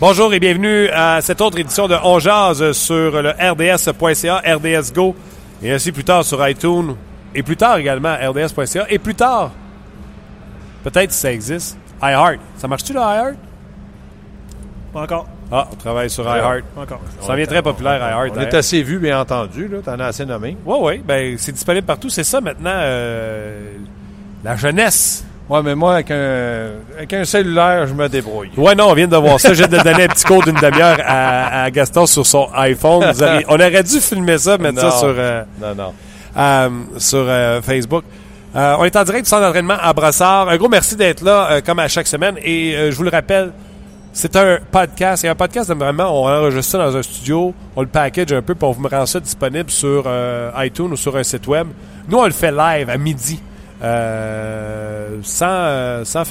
Bonjour et bienvenue à cette autre édition de On Jazz sur le RDS.ca, RDS Go, et ainsi plus tard sur iTunes, et plus tard également RDS.ca, et plus tard, peut-être si ça existe, iHeart. Ça marche-tu le iHeart? Pas encore. Ah, on travaille sur iHeart. Pas encore. Ça devient très populaire, iHeart. On est assez vu, bien entendu. Là. T'en as assez nommé. Oui, oui. Ben, c'est disponible partout. C'est ça maintenant, euh, la jeunesse. Ouais, mais moi, avec un, avec un cellulaire, je me débrouille. Ouais, non, on vient de voir ça. J'ai de donner un petit code d'une demi-heure à, à Gaston sur son iPhone. Vous avez- on aurait dû filmer ça, mettre ça sur, euh, Non, non. euh, sur euh, Facebook. On est en direct du centre d'entraînement à Brassard. Un gros merci d'être là, comme à chaque semaine. Et je vous le rappelle, c'est un podcast. Et un podcast, vraiment, on enregistre ça dans un studio, on le package un peu, puis on vous rend ça disponible sur iTunes ou sur un site web. Nous, on le fait live à midi, euh, sans, euh, sans,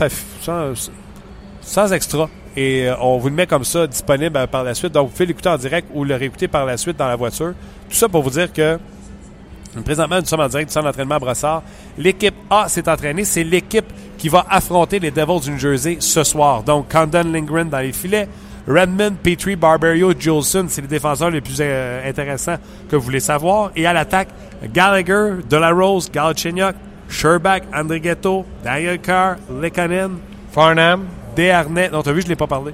sans, extra. Et euh, on vous le met comme ça disponible par la suite. Donc, vous pouvez l'écouter en direct ou le réécouter par la suite dans la voiture. Tout ça pour vous dire que Présentement, nous sommes en direct du centre d'entraînement à Brossard. L'équipe A s'est entraînée. C'est l'équipe qui va affronter les Devils du New Jersey ce soir. Donc, Condon Lindgren dans les filets. Redmond, Petrie, Barberio, Jolson, c'est les défenseurs les plus intéressants que vous voulez savoir. Et à l'attaque, Gallagher, Delarose, Galchenyuk, Sherbach, Andrighetto, Daniel Carr, Lekanen, Farnham, Desharnais. Non, t'as vu, je ne l'ai pas parlé.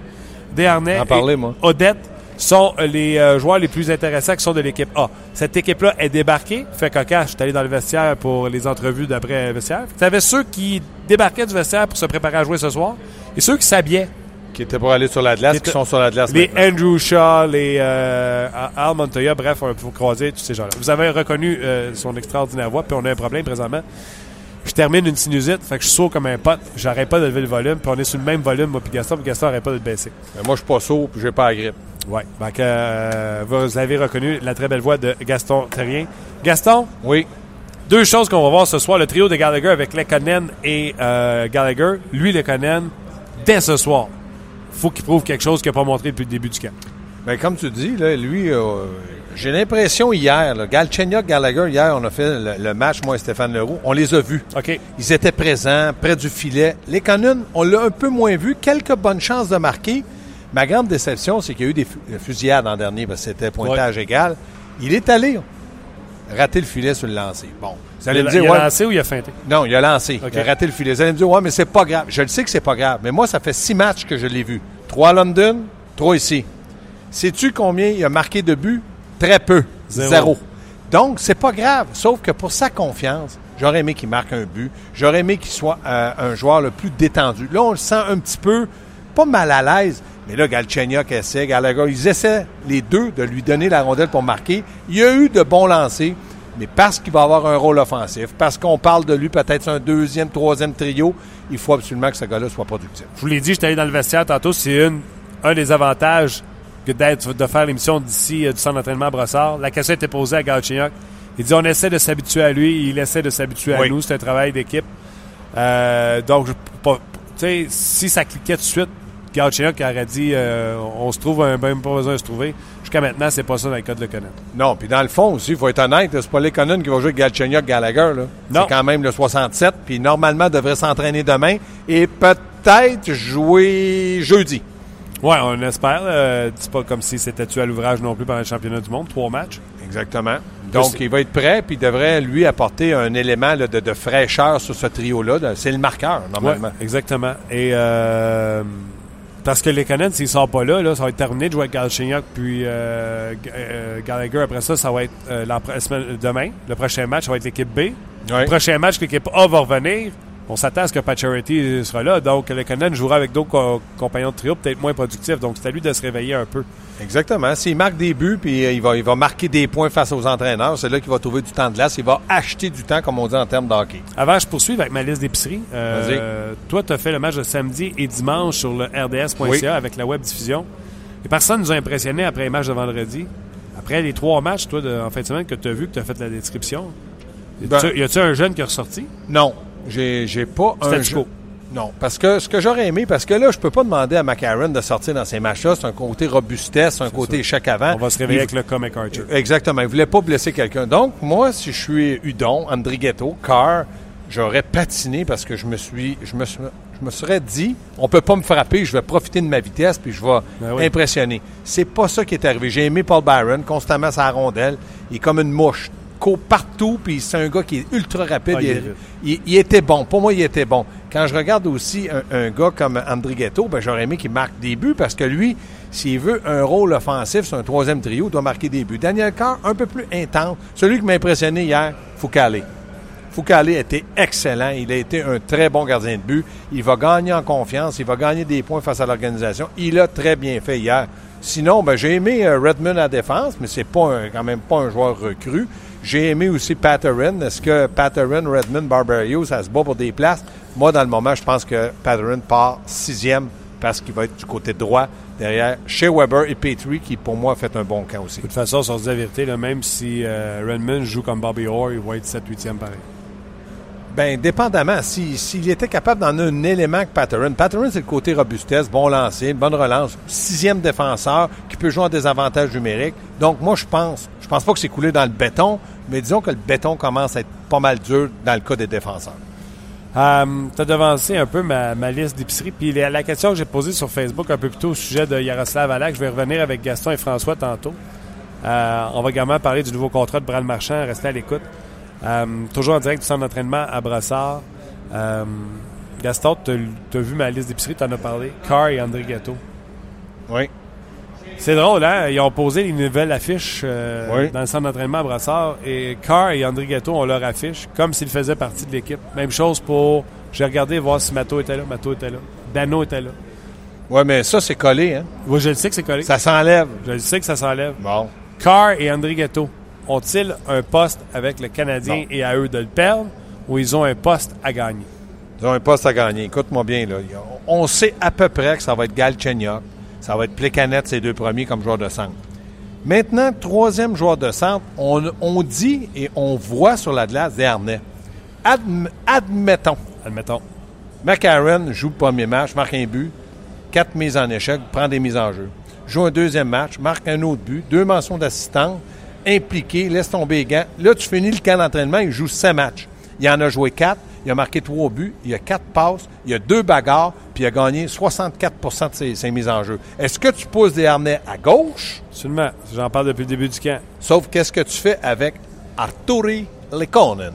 Desharnais. En parler, moi. Odette sont euh, les euh, joueurs les plus intéressants qui sont de l'équipe A. Cette équipe-là est débarquée. Fait cocasse, je suis allé dans le vestiaire pour les entrevues d'après le vestiaire. Tu avais ceux qui débarquaient du vestiaire pour se préparer à jouer ce soir et ceux qui s'habillaient. qui était pour aller sur la glace, Qui qui, sont sur la glace Les maintenant. Andrew Shaw, les euh, Al Montoya, bref, on peut croiser tous ces gens-là. Vous avez reconnu euh, son extraordinaire voix, puis on a un problème présentement. Je termine une sinusite, fait que je saute comme un pote, j'arrête pas de lever le volume, puis on est sur le même volume, moi puis Gaston, puis Gaston n'arrête pas de le baisser. Mais moi, je suis pas sourd, puis j'ai pas la grippe. Ouais. Donc, euh, vous avez reconnu la très belle voix de Gaston Terrien. Gaston, Oui. deux choses qu'on va voir ce soir. Le trio de Gallagher avec Lekonen et euh, Gallagher. Lui, Lekonen, dès ce soir, faut qu'il prouve quelque chose qu'il n'a pas montré depuis le début du camp. Mais comme tu dis, là, lui, euh, j'ai l'impression hier, Galchenyuk, Gallagher, hier, on a fait le, le match, moi et Stéphane Leroux, on les a vus. OK. Ils étaient présents, près du filet. Les Canons, on l'a un peu moins vu. Quelques bonnes chances de marquer. Ma grande déception, c'est qu'il y a eu des fu- fusillades en dernier, parce que c'était pointage égal. Il est allé rater le filet sur le lancer. Bon, vous allez Il me dire, il a lancé ou il a feinté? non, il a lancé. Il a raté le filet. Vous allez me dire, ouais, mais c'est pas grave. Je le sais que c'est pas grave. Mais moi, ça fait six matchs que je l'ai vu. Trois à London, trois ici. Sais-tu combien il a marqué de buts? Très peu. Zéro. Zéro. Donc, c'est pas grave. Sauf que pour sa confiance, j'aurais aimé qu'il marque un but. J'aurais aimé qu'il soit euh, un joueur le plus détendu. Là, on le sent un petit peu, pas mal à l'aise. Mais là, Galchenyuk essaie, Gallagher, ils essaient les deux de lui donner la rondelle pour marquer. Il y a eu de bons lancers, mais parce qu'il va avoir un rôle offensif, parce qu'on parle de lui peut-être un deuxième, troisième trio, il faut absolument que ce gars-là soit productif. Je vous l'ai dit, j'étais allé dans le vestiaire tantôt. C'est un des avantages d'être, de faire l'émission d'ici euh, du centre d'entraînement à Brossard. La question était posée à Galchenyuk. Il dit on essaie de s'habituer à lui, il essaie de s'habituer à Oui. nous. C'est un travail d'équipe. Euh, donc, tu sais, si ça cliquait tout de suite, Galchenyuk aurait dit euh, on se trouve, un, même pas besoin de se trouver. Jusqu'à maintenant, c'est pas ça dans le cas de le connaître. Non, puis dans le fond aussi, il faut être honnête, c'est pas les Cannon qui va jouer avec Galchenyuk Gallagher. là. Non. C'est quand même le 67, puis normalement devrait s'entraîner demain et peut-être jouer jeudi. Ouais, on espère. Euh, c'est pas comme si c'était tué à l'ouvrage non plus pendant le championnat du monde. Trois matchs. Exactement. Donc, il va être prêt, puis il devrait lui apporter un élément là, de, de fraîcheur sur ce trio-là. là. C'est le marqueur, normalement. Ouais, exactement. Et euh, parce que les Canadiens, s'ils ne sont pas là, là, ça va être terminé de jouer avec Galchenyuk puis euh, euh, Gallagher. Après ça, ça va être euh, la semaine- demain. Le prochain match, ça va être l'équipe B. Ouais. Le prochain match, l'équipe A va revenir. On s'attend à ce que Pacioretty sera là. Donc, le Canadien jouera avec d'autres co- compagnons de trio, peut-être moins productifs. Donc, c'est à lui de se réveiller un peu. Exactement. S'il marque des buts, puis euh, il va, il va marquer des points face aux entraîneurs, c'est là qu'il va trouver du temps de glace. Il va acheter du temps, comme on dit en termes de hockey. Avant, je poursuis avec ma liste d'épicerie. Euh, toi, tu as fait le match de samedi et dimanche sur le RDS.ca Oui. avec la web diffusion. Et personne nous a impressionné après les matchs de vendredi. Après les trois matchs, toi, de- en fin de semaine, que tu as vu, que tu as fait la description. Y Ben- y a-tu un jeune qui est ressorti? Non, j'ai pas un jeu- quo. Non, parce que ce que j'aurais aimé, parce que là, je peux pas demander à McCarron de sortir dans ces matchs-là. C'est un côté robustesse, un côté échec avant. On va se réveiller Il- avec le comic Archer. Exactement. Il voulait pas blesser quelqu'un. Donc, moi, si je suis Udon, Andrighetto, Carr, j'aurais patiné parce que je me suis, je me suis, je me serais dit, on peut pas me frapper, je vais profiter de ma vitesse, puis je vais Ben oui. impressionner. C'est pas ça qui est arrivé. J'ai aimé Paul Byron, constamment sa rondelle. Il est comme une mouche. Court partout, puis c'est un gars qui est ultra rapide. Ah, il est il, vite. il- il était bon. Pour moi, il était bon. Quand je regarde aussi un, un gars comme André Ghetto, ben, j'aurais aimé qu'il marque des buts parce que lui, s'il veut un rôle offensif sur un troisième trio, il doit marquer des buts. Daniel Carr, un peu plus intense. Celui qui m'a impressionné hier, Foucault. Foucault était excellent. Il a été un très bon gardien de but. Il va gagner en confiance. Il va gagner des points face à l'organisation. Il a très bien fait hier. Sinon, ben, j'ai aimé euh, Redmond à défense, mais c'est pas un- quand même pas un joueur recru. J'ai aimé aussi Patterin. Est-ce que Patterin, Redmond, Barbario, ça se bat pour des places? Moi, dans le moment, je pense que Patterin part sixième parce qu'il va être du côté droit derrière chez Weber et Petrie, qui pour moi a fait un bon camp aussi. De toute façon, on se dit la vérité, même si euh, Redmond joue comme Bobby Orr, il va être 7-8e pareil. Ben, dépendamment. Si- S'il était capable d'en un élément que Patterin. Patterin, c'est le côté robustesse, bon lancer, bonne relance, sixième défenseur qui peut jouer en désavantage numérique. Donc, moi, je pense, je pense pas que c'est coulé dans le béton, mais disons que le béton commence à être pas mal dur dans le cas des défenseurs. Euh, tu as devancé un peu ma, ma liste d'épicerie. Puis la, question que j'ai posée sur Facebook un peu plus tôt au sujet de Yaroslav Alak, je vais revenir avec Gaston et François tantôt. Euh, on va également parler du nouveau contrat de Brad Marchand. Restez à l'écoute. Euh, toujours en direct du centre d'entraînement à Brossard. Euh, Gaston, tu as vu ma liste d'épicerie, tu en as parlé. Carr et André Gâteau. Oui. C'est drôle, hein? Ils ont posé les nouvelles affiches euh, Oui. dans le centre d'entraînement à Brassard et Carr et André Gâteau ont leur affiche comme s'ils faisaient partie de l'équipe. Même chose pour. J'ai regardé voir si Mato était là. Mato était là. Dano était là. Oui, mais ça, c'est collé, hein? Moi, je le sais que c'est collé. Ça s'enlève. Je le sais que ça s'enlève. Bon. Carr et André Gâteau ont-ils un poste avec le Canadien Non. et à eux de le perdre ou ils ont un poste à gagner? Ils ont un poste à gagner. Écoute-moi bien, là. On sait à peu près que ça va être Galchenyuk, ça va être Plekanec, ces deux premiers comme joueurs de centre. Maintenant, troisième joueur de centre, on, on dit et on voit sur la glace des harnais. Adm- admettons, Admettons. McCarron joue le premier match, marque un but, quatre mises en échec, prend des mises en jeu. Joue un deuxième match, marque un autre but, deux mentions d'assistance, impliqué, laisse tomber les gants. Là, tu finis le camp d'entraînement, il joue cinq matchs. Il en a joué quatre, il a marqué trois buts, il a quatre passes, il a deux bagarres, puis il a gagné 64% de ses, ses mises en jeu. Est-ce que tu pousses des harnais à gauche? Absolument. J'en parle depuis le début du camp. Sauf qu'est-ce que tu fais avec Arturi Lekonen?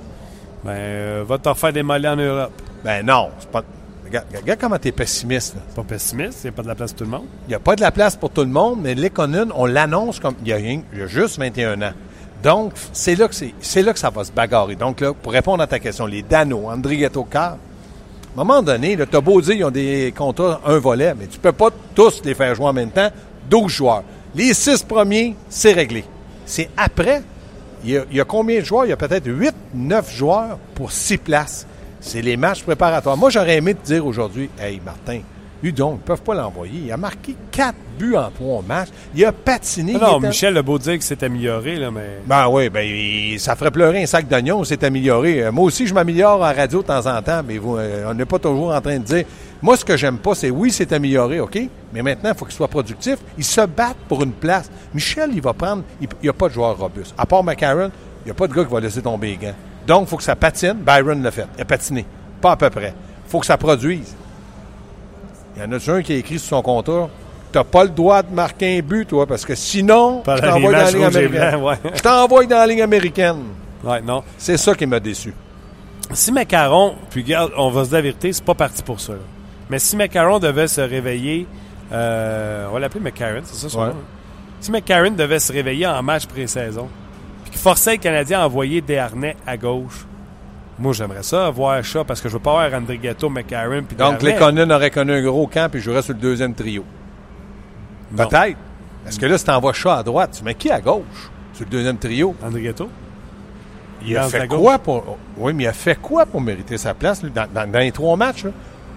Ben, euh, va te refaire des mollets en Europe. Ben non, c'est pas... Regarde, regarde comment tu es pessimiste. là. Pas pessimiste, il n'y a pas de la place pour tout le monde. Il n'y a pas de la place pour tout le monde, mais Lekonen, on l'annonce comme. Il y a, rien, il y a juste 21 ans. Donc, c'est là, que c'est, là que ça va se bagarrer. Donc, là, pour répondre à ta question, les Dano, André Gatto-Car, à un moment donné, tu as beau dire qu'ils ont des contrats un volet, mais tu peux pas tous les faire jouer en même temps, 12 joueurs. Les six premiers, c'est réglé. C'est après. Il y, a, il y a combien de joueurs? Il y a peut-être 8, 9 joueurs pour 6 places. C'est les matchs préparatoires. Moi, j'aurais aimé te dire aujourd'hui, hey Martin, lui donc, ils ne peuvent pas l'envoyer. Il a marqué 4 buts en 3 matchs. Il a patiné. Non, était- Michel a beau dire que c'est amélioré, là, mais. ben oui, ben il- ça ferait pleurer un sac d'oignons, c'est amélioré. Euh, moi aussi, je m'améliore en radio de temps en temps, mais vous, euh, on n'est pas toujours en train de dire. Moi, ce que j'aime pas, c'est oui, c'est amélioré, OK? Mais maintenant, il faut qu'il soit productif. Ils se battent pour une place. Michel, il va prendre. Il n'y a pas de joueur robuste. À part McCarron, il n'y a pas de gars qui va laisser tomber les gants. Donc, il faut que ça patine. Byron l'a fait. Il a patiné. Pas à peu près. Il faut que ça produise. Il y en a un qui a écrit sur son contrat. T'as pas le droit de marquer un but, toi, parce que sinon, Par je t'envoie dans la ligne américaine. blancs, ouais. Je t'envoie dans la ligne américaine. Ouais, non. C'est ça qui m'a déçu. Si Macaron, puis regarde, on va se dire la vérité, c'est pas parti pour ça. là. Mais si Macaron devait se réveiller, euh, on va l'appeler Macaron, c'est ça son Ouais. nom? hein? Si Macaron devait se réveiller en match pré-saison, puis qu'il forçait le Canadien à envoyer des harnais à gauche, moi j'aimerais ça, voir ça, parce que je veux pas avoir André Ghetto, Macaron, puis Donc, Desharnais. Lekonen aurait connu un gros camp puis jouerait sur le deuxième trio. Peut-être. Parce que là, si t'envoies chat à droite, tu mets qui à gauche sur le deuxième trio? André Ghetto? Il a fait quoi pour. Oui, mais il a fait quoi pour mériter sa place lui, dans, dans- dans les trois matchs? là?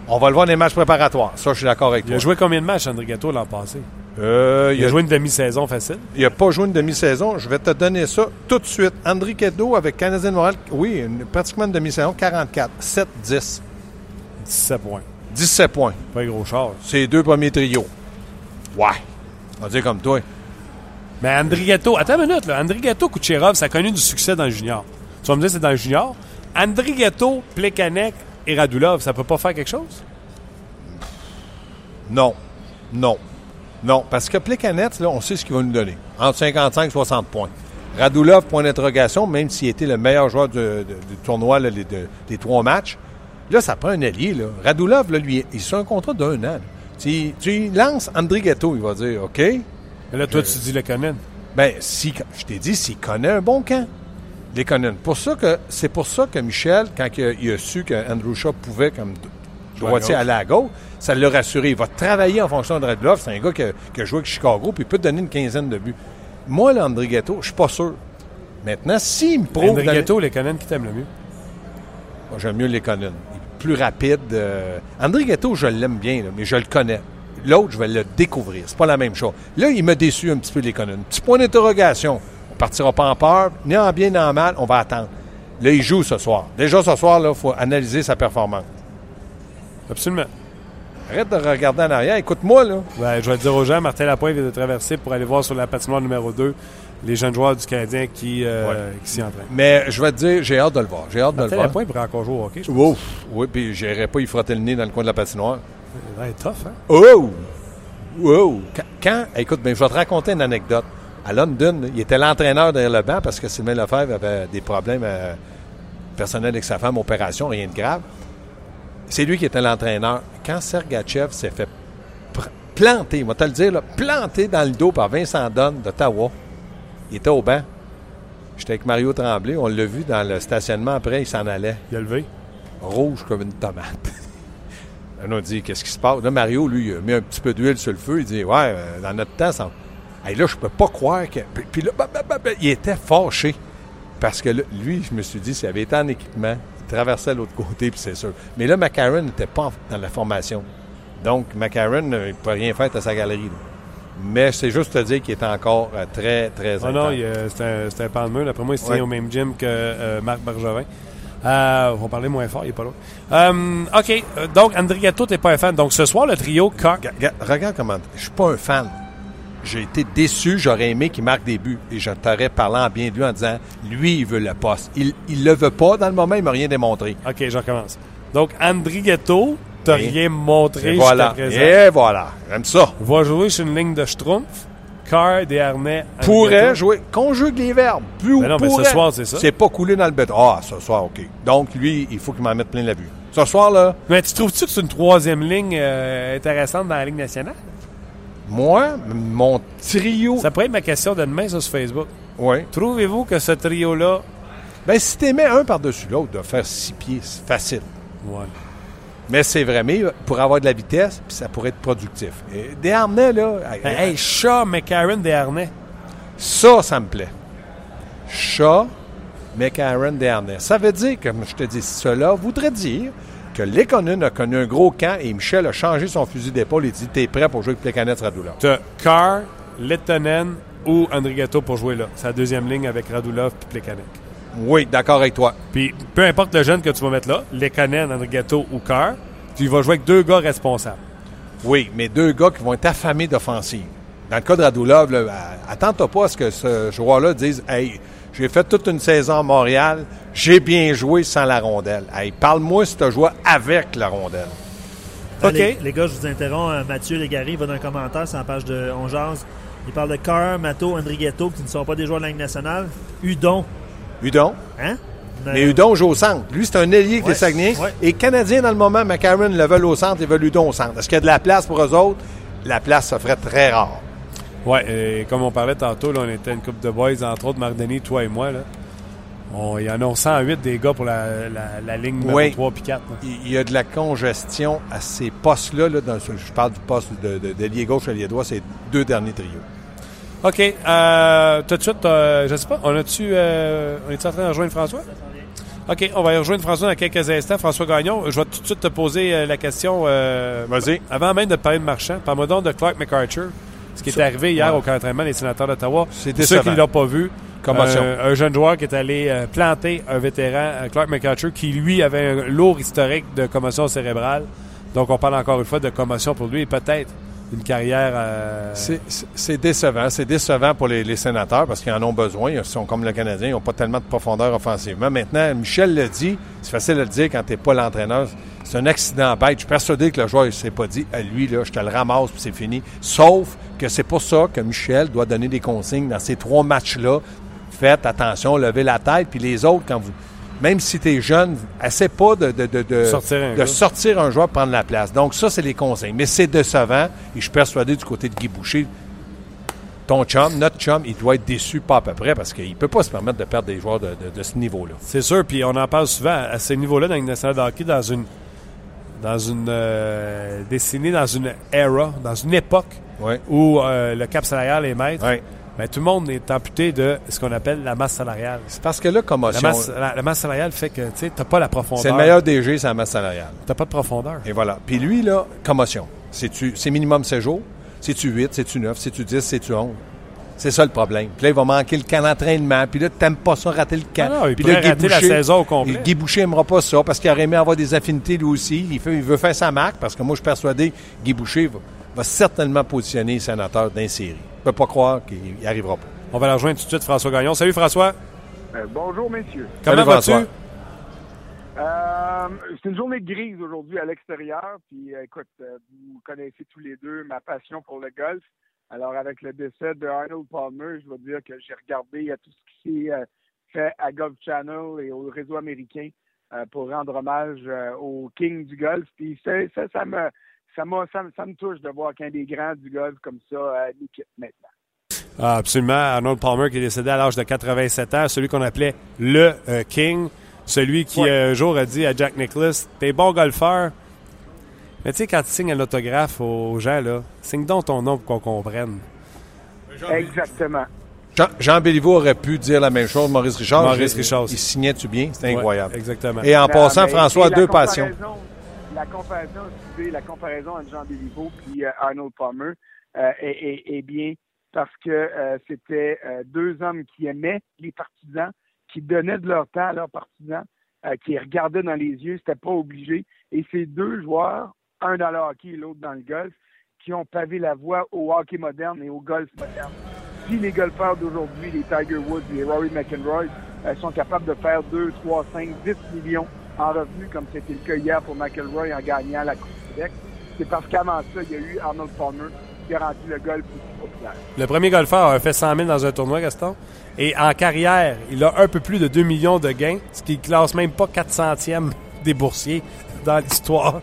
On va le voir dans les matchs préparatoires. Ça, je suis d'accord avec Il toi. a joué combien de matchs, André Ghetto, l'an passé? Euh, Il, a, joué une demi-saison facile. Il n'a pas joué une demi-saison. Je vais te donner ça tout de suite. André Kedo avec Canadien de Montréal, oui, une- pratiquement une demi-saison, 44, 7, 10, 17 points. 17 points. Pas un gros char. C'est les deux premiers trios. Ouais. On va dire comme toi. Mais André Ghetto, attends une minute, là. André Ghetto, Kucherov, ça a connu du succès dans le junior. Tu vas me dire c'est dans le junior. André Ghetto, Plekanec et Radulov, ça peut pas faire quelque chose? Non. Non. Non. Parce que Plekanec, là, on sait ce qu'il va nous donner. Entre 55 et 60 points. Radulov, point d'interrogation, même s'il était le meilleur joueur du, de- du tournoi là, les- de- des trois matchs. Là, ça prend un allié. Là. Radulov, là, lui, il sur un contrat d'un an. Tu, tu lances André Ghetto, il va dire OK? Mais là, toi, tu dis le Conan. Ben, si, je t'ai dit, s'il connaît un bon camp, les connaît. Pour ça que, c'est pour ça que Michel, quand il a, il a su que Andrew Shaw pouvait, comme droitier, à à gauche, ça l'a rassuré. Il va travailler en fonction de Redlove. C'est un gars qui a, qui a joué avec Chicago, puis il peut te donner une quinzaine de buts. Moi, là, André Ghetto, je suis pas sûr. Maintenant, s'il me prouve... André dans les- Ghetto, les Conan qui t'aiment le mieux? Moi, J'aime mieux les est plus rapide. euh. André Ghetto, je l'aime bien, là, mais je le connais. L'autre, je vais le découvrir. C'est pas la même chose. Là, il m'a déçu un petit peu les. Petit point d'interrogation. On partira pas en peur, ni en bien ni en mal. On va attendre. Là, il joue ce soir. Déjà, ce soir, il faut analyser sa performance. Absolument. Arrête de regarder en arrière. Écoute-moi, là. Ben, je vais dire aux gens, Martin Lapointe vient de traverser pour aller voir sur la patinoire numéro 2 les jeunes joueurs du Canadien qui, euh, qui s'y entraînent. Mais je vais te dire, j'ai hâte de le voir. J'ai hâte de Martin le voir. Lapointe pourrait encore jouer au hockey. Je Ouf. Oui, puis j'irai pas y frotter le nez dans le coin de la patinoire. pense. Ouais, tough, hein? Oh! Wow! Quand, quand- écoute, ben, je vais te raconter une anecdote. À London, il était l'entraîneur derrière le banc parce que Sylvain Lefebvre avait des problèmes euh, personnels avec sa femme, opération, rien de grave. C'est lui qui était l'entraîneur. Quand Sergachev s'est fait planter, moi te le dire, là, planter dans le dos par Vincent Donne d'Ottawa, il était au banc. J'étais avec Mario Tremblay, on l'a vu dans le stationnement après, il s'en allait Il a levé. rouge comme une tomate. on a dit, qu'est-ce qui se passe? Là, Mario, lui, il a mis un petit peu d'huile sur le feu. Il dit, ouais, euh, dans notre temps, ça... Hey, là, je peux pas croire que... Puis, puis là, bah, bah, bah, il était fâché. Parce que là, lui, je me suis dit, s'il avait été en équipement, traversait l'autre côté, puis c'est sûr. Mais là, McCarron n'était pas dans la formation. Donc, McCarron, euh, il ne peut rien faire à sa galerie. là. Mais c'est juste te dire qu'il est encore euh, très, très Oh non, euh, c'est un, pan de mur. D'après moi, il se tient Ouais. au même gym que euh, Marc Bergevin. Euh, on va parler moins fort, il est pas loin. Euh, OK, euh, donc André Gatto, t'es pas un fan. Donc ce soir, le trio Coq. Regarde comment. Je suis pas un fan. J'ai été déçu. J'aurais aimé qu'il marque des buts. Et je t'aurais parlé en bien de lui en disant lui, il veut le poste. Il, il le veut pas. Dans le moment, il m'a rien démontré. OK, je recommence. Donc André Gatto, t'as rien montré Et jusqu'à voilà. présent. Et voilà. J'aime ça. Va jouer sur une ligne de Schtroumpf, Carr, des harnais. André Pourrait jouer. Conjugue les verbes. Plus Ben non, mais ce soir, c'est ça. C'est pas coulé dans le béton. Ah, ce soir, OK. Donc, lui, il faut qu'il m'en mette plein la vue. Ce soir, là, Mais tu trouves-tu que c'est une troisième ligne euh, intéressante dans la Ligue nationale? Moi, mon trio. Ça pourrait être ma question de demain sur Facebook. Oui. Trouvez-vous que ce trio-là... Ben, si tu mets un par-dessus l'autre, de faire six pieds, c'est facile. Ouais. Mais c'est vrai, mais pour avoir de la vitesse, puis ça pourrait être productif. Et des harnais, là, Hey, Shaw, McCarron, des harnais. ça, ça me plaît. Chat, McCarron, des harnais. Ça veut dire, comme je te dis, cela voudrait dire que Lekonen a connu un gros camp et Michel a changé son fusil d'épaule et dit T'es prêt pour jouer avec Plekanec Radulov. T'as Carr, Lettonen ou André Gatto pour jouer là. C'est la deuxième ligne avec Radulov et Plekanec. Oui, d'accord avec toi. Puis peu importe le jeune que tu vas mettre là, Lekkonen, André Gatto ou Carr, tu vas jouer avec deux gars responsables. Oui, mais deux gars qui vont être affamés d'offensive. Dans le cas de Radulov, attends-toi pas à ce que ce joueur-là dise Hey, j'ai fait toute une saison à Montréal, j'ai bien joué sans la rondelle. Hey, parle-moi si tu as joué avec la rondelle. Ah, OK. Les, les gars, je vous interromps. Euh, Mathieu Légaré va dans un commentaire sur la page de On Jase. Il parle de Carr, Mato, Andrighetto, qui ne sont pas des joueurs de la Ligue nationale. Udon. Udon. Hein? Mais Udon joue au centre. Lui, c'est un ailier qui Ouais, est Saguenay. ouais. Et Canadien, dans le moment, McCarron le veulent au centre et veulent Udon au centre. Est-ce qu'il y a de la place pour eux autres? La place se ferait très rare. Ouais, et comme on parlait tantôt, là, on était une couple de boys, entre autres Marc Denis, toi et moi. Là. On, il y en a 108 des gars pour la, la, la ligne numéro Oui. 3 puis 4. là. Il y a de la congestion à ces postes-là. là, dans je parle du poste de, de, de lié gauche à lié droit, c'est deux derniers trios. OK. Euh, tout de suite, euh, je sais pas, on a-tu. Euh, on est en train de rejoindre François? OK, on va y rejoindre François dans quelques instants. François Gagnon, je vais tout de suite te poser euh, la question. Vas-y. Avant même de parler de Marchand, parle-moi donc de Clark McArthur. Ce qui est arrivé hier ouais. au camp d'entraînement des sénateurs d'Ottawa. Pour ceux qui ne l'ont pas vu, euh, un jeune joueur qui est allé euh, planter un vétéran, euh, Clark McArthur, qui lui avait un lourd historique de commotion cérébrale. Donc on parle encore une fois de commotion pour lui et peut-être une carrière. euh, C'est- décevant. C'est décevant pour les, sénateurs parce qu'ils en ont besoin. Ils sont comme le Canadien, ils n'ont pas tellement de profondeur offensivement. Maintenant, Michel le dit, c'est facile de le dire quand tu n'es pas l'entraîneur. C'est un accident bête. Je suis persuadé que le joueur ne s'est pas dit, à lui, là, je te le ramasse puis c'est fini. Sauf que c'est pour ça que Michel doit donner des consignes dans ces trois matchs-là. Faites attention, levez la tête. Puis les autres, quand vous. Même si tu es jeune, essaie pas de, de, de, de- Sortir un de gars. sortir un joueur prendre la place. Donc, ça, c'est les consignes. Mais c'est décevant. Et je suis persuadé du côté de Guy Boucher, ton chum, notre chum, il doit être déçu pas à peu près parce qu'il ne peut pas se permettre de perdre des joueurs de, de- de ce niveau-là. C'est sûr, puis on en parle souvent à ce niveau-là dans le national de hockey, dans une dans une euh, décennie, dans une era, dans une époque où euh, le cap salarial est maître. Oui. Ben, tout le monde est amputé de ce qu'on appelle la masse salariale. C'est parce que là, La commotion, masse, la, la masse salariale fait que tu n'as pas la profondeur. c'est le meilleur DG, c'est la masse salariale. Tu pas de profondeur. Et voilà. Puis lui, là, commotion. C'est minimum 16 jours? C'est-tu 8? C'est-tu 9? C'est-tu 10? C'est-tu 11? C'est ça le problème. Puis là, il va manquer le camp d'entraînement. Puis là, t'aimes pas ça, rater le camp. Ah non, il Puis Guy rater la saison au complet. et Guy Boucher n'aimera pas ça parce qu'il aurait aimé avoir des affinités lui aussi. Il, fait- il veut faire sa marque parce que moi, je suis persuadé que Guy Boucher va, va certainement positionner les sénateurs d'un série. Je peux pas croire qu'il n'y arrivera pas. On va la rejoindre tout de suite, François Gagnon. Salut, François. Euh, bonjour, messieurs. Comment vas-tu? François. Euh, c'est une journée grise aujourd'hui à l'extérieur. Puis, euh, écoute, euh, vous connaissez tous les deux ma passion pour le golf. Alors, avec le décès de Arnold Palmer, je dois dire que j'ai regardé tout ce qui s'est euh, fait à Golf Channel et au réseau américain euh, pour rendre hommage euh, au king du golf. Puis, c'est- ça, ça me, ça, me- ça me touche de voir qu'un des grands du golf comme ça euh, nous quitte maintenant. Ah, absolument. Arnold Palmer qui est décédé à l'âge de 87 ans, celui qu'on appelait le euh, King, celui qui Ouais. euh, un jour a dit à Jack Nicklaus T'es bon golfeur, mais tu sais, quand tu signes un autographe aux gens, là, signe donc ton nom pour qu'on comprenne. Exactement. Jean, Jean Béliveau aurait pu dire la même chose. Maurice Richard. Maurice il- Richard Il signait-tu bien? C'était Ouais, incroyable. exactement. Et en Non, passant, François, deux passions. La comparaison, la comparaison entre Jean Béliveau et Arnold Palmer euh, est, bien parce que euh, c'était euh, deux hommes qui aimaient les partisans, qui donnaient de leur temps à leurs partisans, euh, qui regardaient dans les yeux, c'était pas obligé. Et ces deux joueurs, un dans le hockey et l'autre dans le golf, qui ont pavé la voie au hockey moderne et au golf moderne. Si les golfeurs d'aujourd'hui, les Tiger Woods, les Rory McIlroy, euh, sont capables de faire 2, 3, 5, 10 millions en revenus, comme c'était le cas hier pour McIlroy en gagnant la Coupe du Québec, c'est parce qu'avant ça, il y a eu Arnold Palmer qui a rendu le golf aussi populaire. Le premier golfeur a fait 100 000 dans un tournoi, Gaston. Et en carrière, il a un peu plus de 2 millions de gains, ce qui classe même pas 400e des boursiers dans l'histoire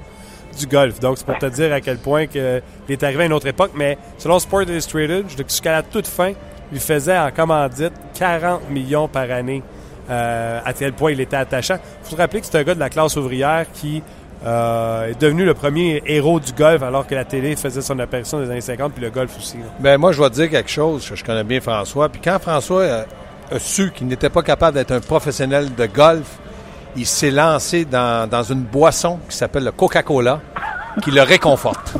du golf. Donc, c'est pour te dire à quel point il est arrivé à une autre époque. Mais selon Sport Illustrated, jusqu'à la toute fin, il faisait en commandite 40 millions par année. Euh, à tel point il était attachant. Il faut se rappeler que c'est un gars de la classe ouvrière qui euh, est devenu le premier héros du golf alors que la télé faisait son apparition dans les années 50 puis le golf aussi. là. Ben moi, je vais te dire quelque chose. Je, je connais bien François. Puis quand François euh, a su qu'il n'était pas capable d'être un professionnel de golf, il s'est lancé dans, dans une boisson qui s'appelle le Coca-Cola, qui le réconforte.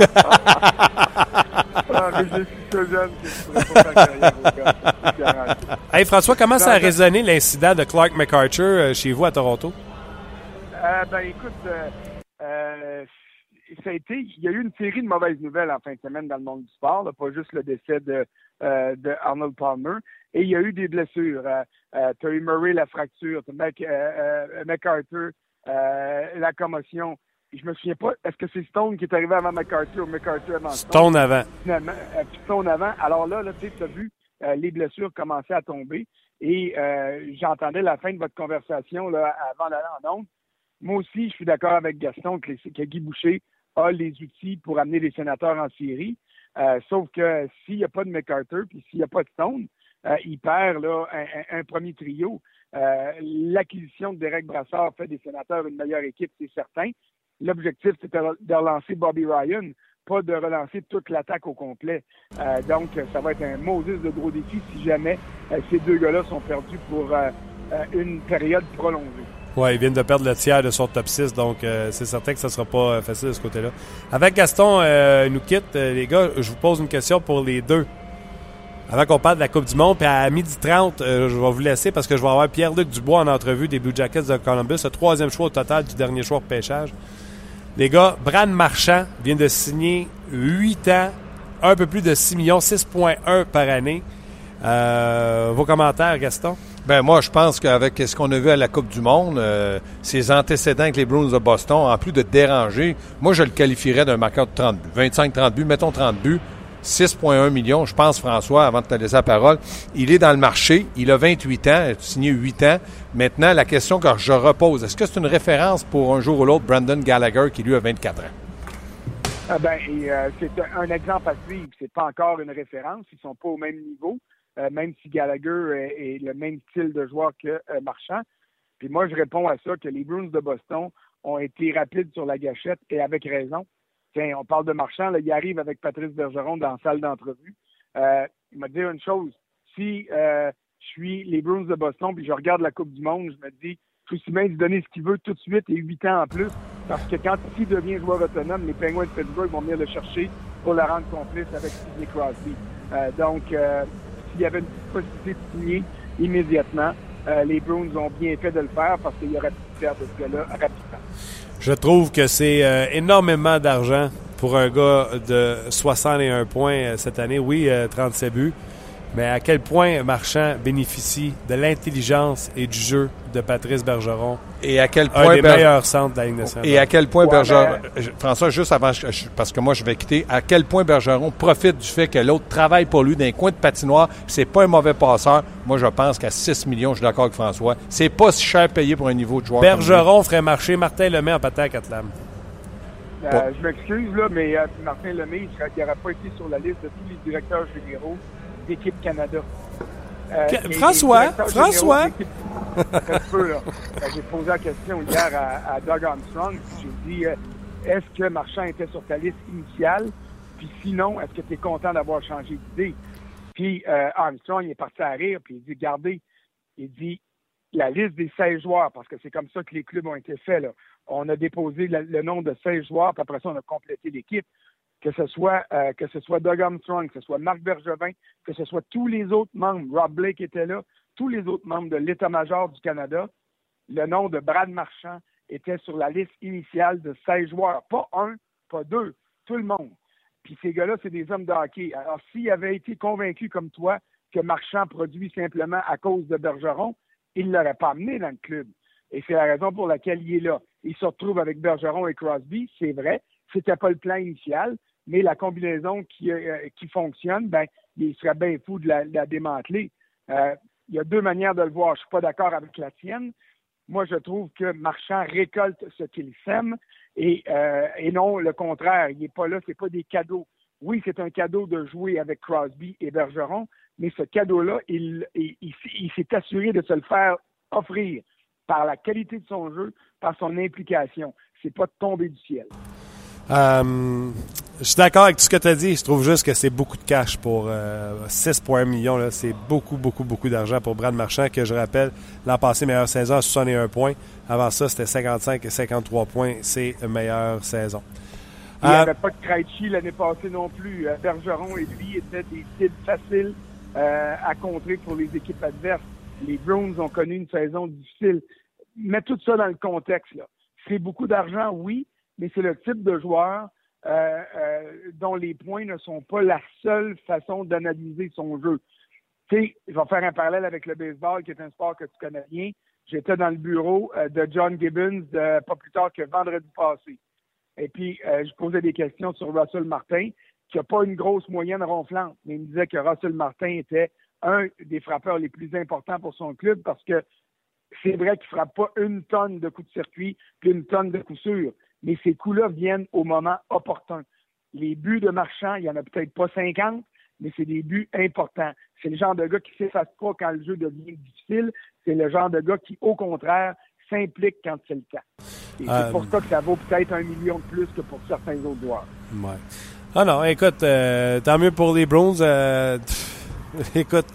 Ah, mais je suis trop jeune que je pourrais pas faire carrière au golf. c'est garanti. Hey François, comment ça a résonné l'incident de Clark MacArthur euh, chez vous à Toronto? Euh, ben écoute, euh, ça a été, il y a eu une série de mauvaises nouvelles en fin de semaine dans le monde du sport, là, pas juste le décès de, de Arnold Palmer, et il y a eu des blessures. Eu Murray la fracture, Mac, MacArthur euh, la commotion. Je me souviens pas, est-ce que c'est Stone qui est arrivé avant MacArthur ou MacArthur avant Stone? Stone avant. finalement, euh, Stone avant. Alors là, là tu as vu euh, les blessures commencer à tomber. Et euh, j'entendais la fin de votre conversation là, avant d'aller en ondes. Moi aussi, je suis d'accord avec Gaston que, les- que Guy Boucher a les outils pour amener les sénateurs en série. Euh, sauf que s'il n'y a pas de MacArthur, puis s'il n'y a pas de Stone, il perd là, un, un- un premier trio. Euh, L'acquisition de Derek Brassard fait des sénateurs une meilleure équipe, c'est certain. L'objectif, c'était de relancer Bobby Ryan, pas de relancer toute l'attaque au complet. Euh, donc, ça va être un Moses de gros défi si jamais euh, ces deux gars-là sont perdus pour euh, une période prolongée. Ouais, ils viennent de perdre le tiers de son top 6, donc c'est certain que ça sera pas facile de ce côté-là. Avec Gaston nous quitte, les gars, je vous pose une question pour les deux. Avant qu'on parle de la Coupe du Monde, puis à 12h30, euh, je vais vous laisser parce que je vais avoir Pierre-Luc Dubois en entrevue des Blue Jackets de Columbus, le troisième choix au total du dernier choix de pêchage. Les gars, Brad Marchand vient de signer 8 ans, un peu plus de 6 millions, 6,1 par année. Euh, vos commentaires, Gaston? Ben moi, je pense qu'avec ce qu'on a vu à la Coupe du Monde, euh, ses antécédents avec les Bruins de Boston, en plus de déranger, moi, je le qualifierais d'un marqueur de 30 buts. 25-30 buts, mettons 30 buts. 6,1 millions. Je pense, François, avant de te laisser la parole, il est dans le marché. Il a 28 ans, il a signé 8 ans. Maintenant, la question que je repose, est-ce que c'est une référence pour un jour ou l'autre Brandon Gallagher qui lui a 24 ans? Ah ben, euh, c'est un, exemple à suivre. C'est pas encore une référence. Ils sont pas au même niveau, euh, même si Gallagher est, le même style de joueur que euh, Marchand. Puis moi, je réponds à ça que les Bruins de Boston ont été rapides sur la gâchette et avec raison on parle de Marchand, là, il arrive avec Patrice Bergeron dans la salle d'entrevue. Euh, il m'a dit une chose. Si euh, je suis les Bruins de Boston puis je regarde la Coupe du Monde, je me dis, bien de donner ce qu'il veut tout de suite et huit ans en plus. Parce que quand il devient joueur autonome, les Penguins de Pittsburgh vont venir le chercher pour le rendre complice avec Sidney Crosby. Euh, donc, s'il y avait une possibilité de signer immédiatement, les Bruins ont bien fait de le faire parce qu'il y aurait pu faire de ce gars-là rapidement. Je trouve que c'est euh, énormément d'argent pour un gars de 61 points euh, cette année. Oui, 37 euh, buts. Mais à quel point Marchand bénéficie de l'intelligence et du jeu de Patrice Bergeron. Et à quel point. Un des meilleurs centres de la Ligue nationale. Et à quel point Bergeron. François, juste avant, parce que moi je vais quitter, à quel point Bergeron profite du fait que l'autre travaille pour lui d'un coin de patinoire. C'est pas un mauvais passeur. Moi, je pense qu'à 6 millions, je suis d'accord avec François. C'est pas si cher payé pour un niveau de joueur. Bergeron ferait marcher Martin Lemay en patate à Catlam. Euh, je m'excuse, là, mais euh, Martin Lemay, il n'aurait pas été sur la liste de tous les directeurs généraux d'équipe Canada. Euh, François, François? Euh, j'ai posé la question hier à, Doug Armstrong. J'ai dit, euh, est-ce que Marchand était sur ta liste initiale? Puis sinon, est-ce que tu es content d'avoir changé d'idée? Puis Armstrong est parti à rire, puis il dit, regardez, il dit, la liste des 16 joueurs, parce que c'est comme ça que les clubs ont été faits. Là. On a déposé le nom de 16 joueurs, puis après ça, on a complété l'équipe que ce soit euh, que ce soit Doug Armstrong, que ce soit Marc Bergevin, que ce soit tous les autres membres, Rob Blake était là, tous les autres membres de l'état-major du Canada, le nom de Brad Marchand était sur la liste initiale de 16 joueurs. Pas un, pas deux, tout le monde. Puis ces gars-là, c'est des hommes de hockey. Alors, s'il avait été convaincu comme toi que Marchand produit simplement à cause de Bergeron, il ne l'aurait pas amené dans le club. Et c'est la raison pour laquelle il est là. Il se retrouve avec Bergeron et Crosby, c'est vrai. C'était pas le plan initial, mais la combinaison qui, euh, qui fonctionne, ben, il serait bien fou de la, démanteler. Euh, il y a deux manières de le voir. Je suis pas d'accord avec la tienne. Moi, je trouve que Marchand récolte ce qu'il sème et, euh, et non le contraire. Il n'est pas là, c'est pas des cadeaux. Oui, c'est un cadeau de jouer avec Crosby et Bergeron, mais ce cadeau-là, il, il, s'est assuré de se le faire offrir par la qualité de son jeu, par son implication. C'est pas de tomber du ciel. Je suis d'accord avec tout ce que tu as dit. Je trouve juste que c'est beaucoup de cash pour euh, 6,1 millions. C'est beaucoup, beaucoup, beaucoup d'argent pour Brad Marchand, que je rappelle, l'an passé, meilleure saison à 61 points. Avant ça, c'était 55 et 53 points. C'est meilleure saison. Il n'y euh, avait pas de Krejci l'année passée non plus. Euh, Bergeron et lui étaient des cibles faciles à contrer pour les équipes adverses. Les Browns ont connu une saison difficile. Mets tout ça dans le contexte. C'est beaucoup d'argent, oui, mais c'est le type de joueur euh, euh, dont les points ne sont pas la seule façon d'analyser son jeu. Tu sais, je vais faire un parallèle avec le baseball, qui est un sport que tu connais bien. J'étais dans le bureau euh, de John Gibbons pas plus tard que vendredi passé. Et puis, je posais des questions sur Russell Martin, qui n'a pas une grosse moyenne ronflante, mais il me disait que Russell Martin était un des frappeurs les plus importants pour son club parce que c'est vrai qu'il ne frappe pas une tonne de coups de circuit puis une tonne de coups sûrs mais ces coups-là viennent au moment opportun. Les buts de Marchand, il n'y en a peut-être pas 50, mais c'est des buts importants. C'est le genre de gars qui ne s'efface pas quand le jeu devient difficile. C'est le genre de gars qui, au contraire, s'implique quand c'est le cas. Et c'est pour euh, ça que ça vaut peut-être un million de plus que pour certains autres joueurs. Ouais. Ah non, écoute, euh, tant mieux pour les Browns. Euh, écoute,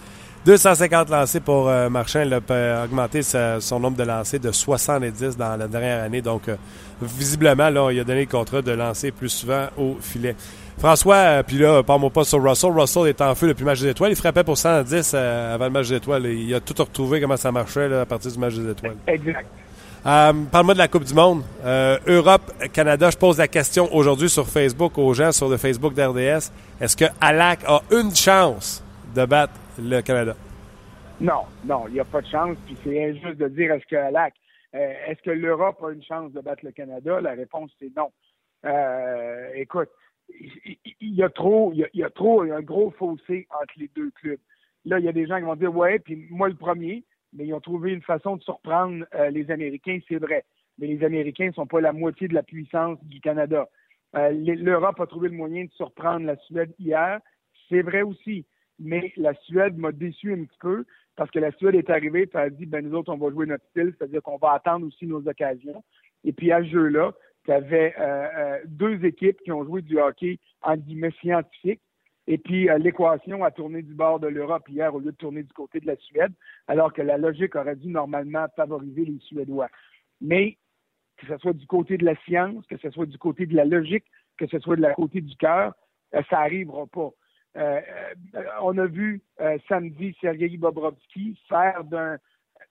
250 lancés pour euh, Marchand. Il a augmenté son nombre de lancés de 70 dans la dernière année. Donc, euh, visiblement, là, il a donné le contrat de lancer plus souvent au filet. François, euh, puis là, parle-moi pas sur Russell. Russell est en feu depuis le match des étoiles. Il frappait pour 110 avant le match des étoiles. Il a tout retrouvé comment ça marchait à partir du match des étoiles. Exact. Euh, Parle-moi de la Coupe du Monde. Euh, Europe, Canada, je pose la question aujourd'hui sur Facebook aux gens, sur le Facebook d'RDS. Est-ce que Alak a une chance de battre le Canada? Non, non, il n'y a pas de chance. Puis c'est injuste de dire est-ce que Alak, euh, est-ce que l'Europe a une chance de battre le Canada? La réponse, c'est non. Euh, écoute, il y, a trop, il y a, trop, il y a un gros fossé entre les deux clubs. Là, il y a des gens qui vont dire, ouais, puis moi le premier, mais ils ont trouvé une façon de surprendre euh, les Américains, c'est vrai. Mais les Américains ne sont pas la moitié de la puissance du Canada. L'Europe a trouvé le moyen de surprendre la Suède hier, c'est vrai aussi. Mais la Suède m'a déçu un petit peu parce que la Suède est arrivée et a dit, ben nous autres, on va jouer notre style, c'est-à-dire qu'on va attendre aussi nos occasions. Et puis à ce jeu-là, tu avais euh, deux équipes qui ont joué du hockey en guillemets scientifique et puis, euh, l'équation a tourné du bord de l'Europe hier au lieu de tourner du côté de la Suède, alors que la logique aurait dû normalement favoriser les Suédois. Mais que ce soit du côté de la science, que ce soit du côté de la logique, que ce soit de la côté du cœur, euh, ça n'arrivera pas. Euh, on a vu samedi Sergei Bobrovski faire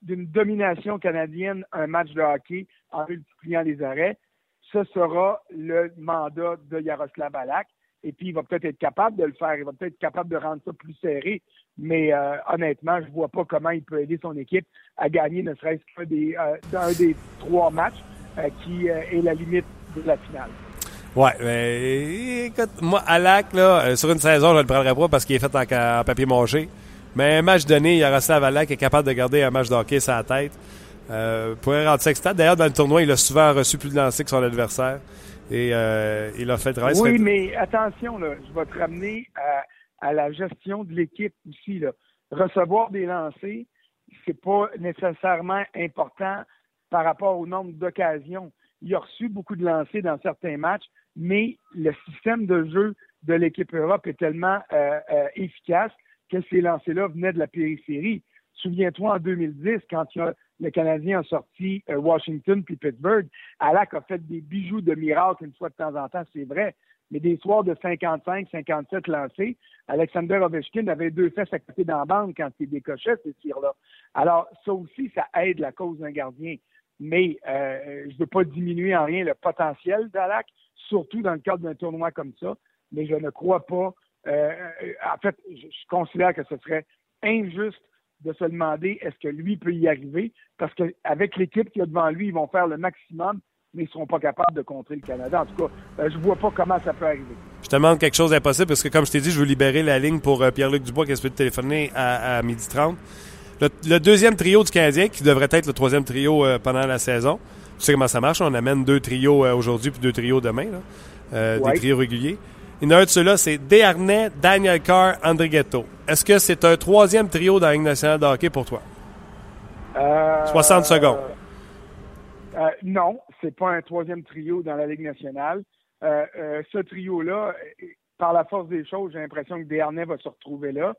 d'une domination canadienne un match de hockey en multipliant les arrêts. Ce sera le mandat de Yaroslav Alak et puis il va peut-être être capable de le faire, il va peut-être être capable de rendre ça plus serré, mais euh, honnêtement, je ne vois pas comment il peut aider son équipe à gagner ne serait-ce qu'un des, euh, trois matchs euh, qui est la limite de la finale. Ouais, mais écoute, moi, Alak, là, sur une saison, je ne le prendrais pas parce qu'il est fait en, papier mâché. Mais un match donné, il y a à Alak est capable de garder un match d'hockey sur la tête. Euh, pourrait rendre ça excitant. D'ailleurs, dans le tournoi, il a souvent reçu plus de lancers que son adversaire. Et euh, il a fait le travail. Oui, mais attention, là, je vais te ramener à, la gestion de l'équipe aussi. Là. Recevoir des lancers, c'est pas nécessairement important par rapport au nombre d'occasions. Il a reçu beaucoup de lancers dans certains matchs, mais le système de jeu de l'équipe Europe est tellement euh, euh, efficace que ces lancers-là venaient de la périphérie. Souviens-toi en 2010, quand le Canadien a sorti euh, Washington puis Pittsburgh, Alak a fait des bijoux de miracle une fois de temps en temps, c'est vrai. Mais des soirs de 55, 57 lancés, Alexander Ovechkin avait deux fesses à côté dans la bande quand il décochait ces tirs-là. Alors, ça aussi, ça aide la cause d'un gardien. Mais euh, je ne veux pas diminuer en rien le potentiel d'Alak, surtout dans le cadre d'un tournoi comme ça. Mais je ne crois pas. Euh, en fait, je considère que ce serait injuste de se demander est-ce que lui peut y arriver, parce qu'avec l'équipe qu'il y a devant lui, ils vont faire le maximum, mais ils ne seront pas capables de contrer le Canada. En tout cas, euh, je ne vois pas comment ça peut arriver. Je te demande quelque chose d'impossible, parce que comme je t'ai dit, je veux libérer la ligne pour euh, Pierre-Luc Dubois qui peut téléphoner à, à 12h30. Le, deuxième trio du Canadien, qui devrait être le troisième trio euh, pendant la saison, tu sais comment ça marche, on amène deux trios aujourd'hui puis deux trios demain, des trios réguliers. Il y en a un de ceux-là, c'est Desharnais, Daniel Carr, André Ghetto. Est-ce que c'est un troisième trio dans la Ligue nationale de hockey pour toi? 60 euh, secondes. Euh, non, c'est pas un troisième trio dans la Ligue nationale. Euh, ce trio-là, par la force des choses, j'ai l'impression que Desharnais va se retrouver là.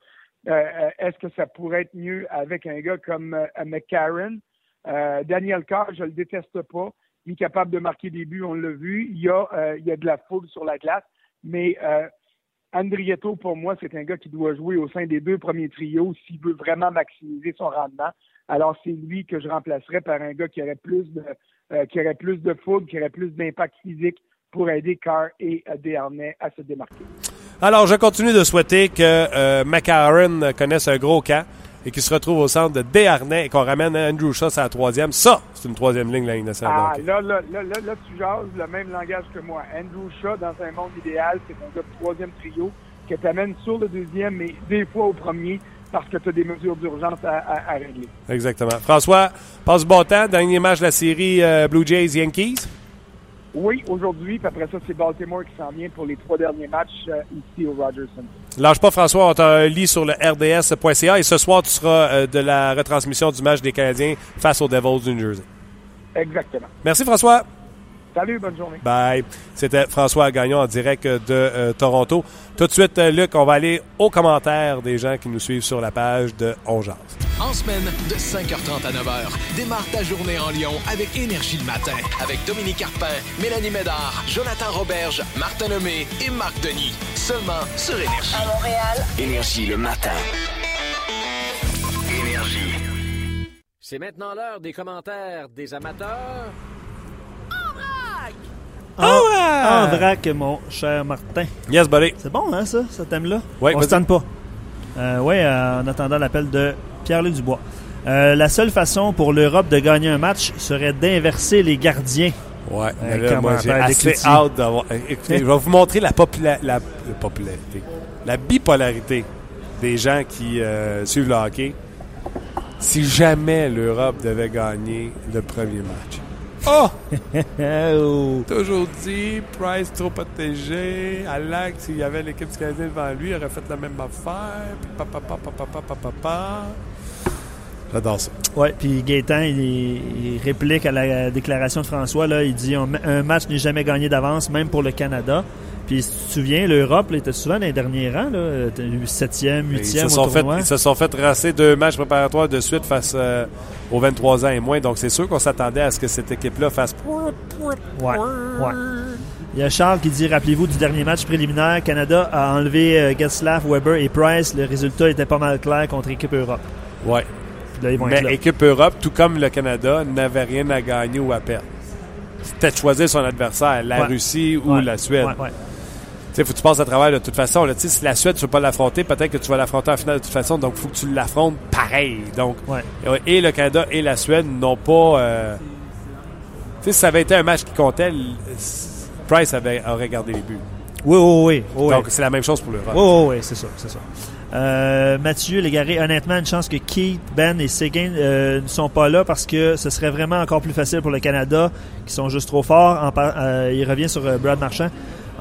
Est-ce que ça pourrait être mieux avec un gars comme McCarron? Daniel Carr, je le déteste pas. Il est capable de marquer des buts, on l'a vu. Il y, a, il y a de la foule sur la glace. Mais euh, Andrietto, pour moi, c'est un gars qui doit jouer au sein des deux premiers trios s'il veut vraiment maximiser son rendement. Alors, c'est lui que je remplacerais par un gars qui aurait plus de, euh, qui aurait plus de foudre, qui aurait plus d'impact physique pour aider Carr et euh, Desharnais à se démarquer. Alors, je continue de souhaiter que euh, McCarron connaisse un gros camp et qu'il se retrouve au centre de Desharnais et qu'on ramène Andrew Shaw à la troisième. Ça, c'est une troisième ligne, la ligne nationale. Ah, là, là, là, là, là, tu jases le même langage que moi. Andrew Shaw, dans un monde idéal, c'est un gars de troisième trio qui t'amène sur le deuxième, mais des fois au premier, parce que tu as des mesures d'urgence à, régler. Exactement. François, passe bon temps. Dernier match de la série euh, Blue Jays-Yankees. Oui, aujourd'hui. Puis après ça, c'est Baltimore qui s'en vient pour les trois derniers matchs euh, ici au Rogers Center. Lâche pas, François. On t'a lit sur le RDS.ca. Et ce soir, tu seras euh, de la retransmission du match des Canadiens face aux Devils du New Jersey. Exactement. Merci, François. Salut, bonne journée. Bye. C'était François Gagnon en direct de euh, Toronto. Tout de suite, euh, Luc, on va aller aux commentaires des gens qui nous suivent sur la page de Ongeance. En semaine, de 5h30 à 9h, démarre ta journée en Lyon avec Énergie le matin. Avec Dominique Carpin, Mélanie Médard, Jonathan Roberge, Martin Lemay et Marc Denis. Seulement sur Énergie. À Montréal, Énergie le matin. C'est maintenant l'heure des commentaires des amateurs. En vrac, mon cher Martin. Yes, buddy. C'est bon, hein, ça, ce thème-là? Ouais, On se tente pas. Euh, oui, en attendant l'appel de Pierre-Luc Dubois. Euh, la seule façon pour l'Europe de gagner un match serait d'inverser les gardiens. Ouais, mais Un là, moi, j'ai assez hâte d'avoir. euh, Écoutez, je vais vous montrer la, popula- la, la popularité, la bipolarité des gens qui euh, suivent le hockey. Si jamais l'Europe devait gagner le premier match. Oh! Oh. Toujours dit, Price trop protégé. Alak, s'il y avait l'équipe du Canadien devant lui, il aurait fait la même affaire. Puis papa, papa, papa, papa, papa. J'adore ça. Ouais, puis Gaétan, il, il réplique à la déclaration de François. Là, il dit un match n'est jamais gagné d'avance, même pour le Canada. Puis si tu te souviens, l'Europe était souvent dans les derniers rangs, là, T'as eu septième, Ils huitième se, au sont fait, ils se sont fait raser deux matchs préparatoires de suite face euh, aux 23 ans et moins. Donc, c'est sûr qu'on s'attendait à ce que cette équipe-là fasse. Ouais, ouais. Il y a Charles qui dit Rappelez-vous du dernier match préliminaire, Canada a enlevé euh, Getzlaff, Weber et Price. Le résultat était pas mal clair contre équipe Europe. Ouais. Là, Mais équipe Europe, tout comme le Canada, n'avait rien à gagner ou à perdre. C'était de choisir son adversaire, la Ouais. Russie ou Ouais, la Suède. ouais, sais, faut que tu passes à travers de toute façon. Là. Si la Suède, tu ne veux pas l'affronter, peut-être que tu vas l'affronter en finale de toute façon. Donc, il faut que tu l'affrontes pareil. Donc, Ouais. et le Canada et la Suède n'ont pas. euh, si ça avait été un match qui comptait, Price avait, aurait gardé les buts. Oui, oui, oui. oui. Donc, c'est la même chose pour l'Europe. Oui, oui, oui, c'est ça, c'est ça. Euh, Mathieu Légaré, honnêtement, une chance que Keith, Ben et Seguin euh, ne sont pas là parce que ce serait vraiment encore plus facile pour le Canada, qui sont juste trop forts. En euh, il revient sur Brad Marchand.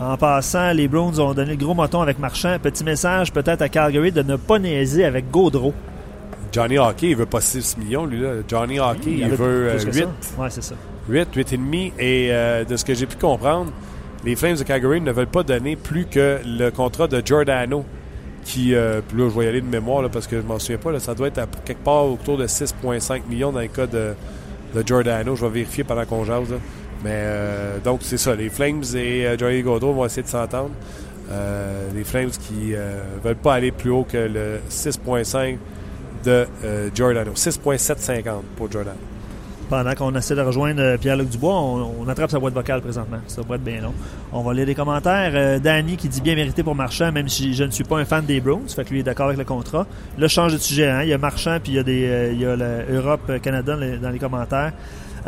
En passant, les Browns ont donné le gros moton avec Marchand. Petit message peut-être à Calgary de ne pas niaiser avec Gaudreau. Johnny Hockey, il veut pas 6 millions, lui. Là. Johnny Hockey, il, veut euh, plus que 8. ça. Ouais, c'est ça. 8, 8 et euh, de ce que j'ai pu comprendre, les Flames de Calgary ne veulent pas donner plus que le contrat de Giordano, qui, euh, puis là, je vais y aller de mémoire là, parce que je m'en souviens pas, là, ça doit être à quelque part autour de 6,5 millions dans le cas de, de Giordano. Je vais vérifier pendant qu'on jase. là. Mais euh, donc, c'est ça. Les Flames et euh, Johnny vont essayer de s'entendre. Euh, les Flames qui euh, veulent pas aller plus haut que le 6,5 de Giordano. 6,750 pour Giordano. Pendant qu'on essaie de rejoindre Pierre-Luc Dubois, on, attrape sa boîte vocale présentement. Ça va être bien long. On va lire les commentaires. Danny qui dit bien mérité pour Marchand, même si je ne suis pas un fan des Browns. Fait que lui est d'accord avec le contrat. Là, je change de sujet. Hein. Il y a Marchand, puis il y a, des, il y a l'Europe-Canada dans, les- dans les commentaires.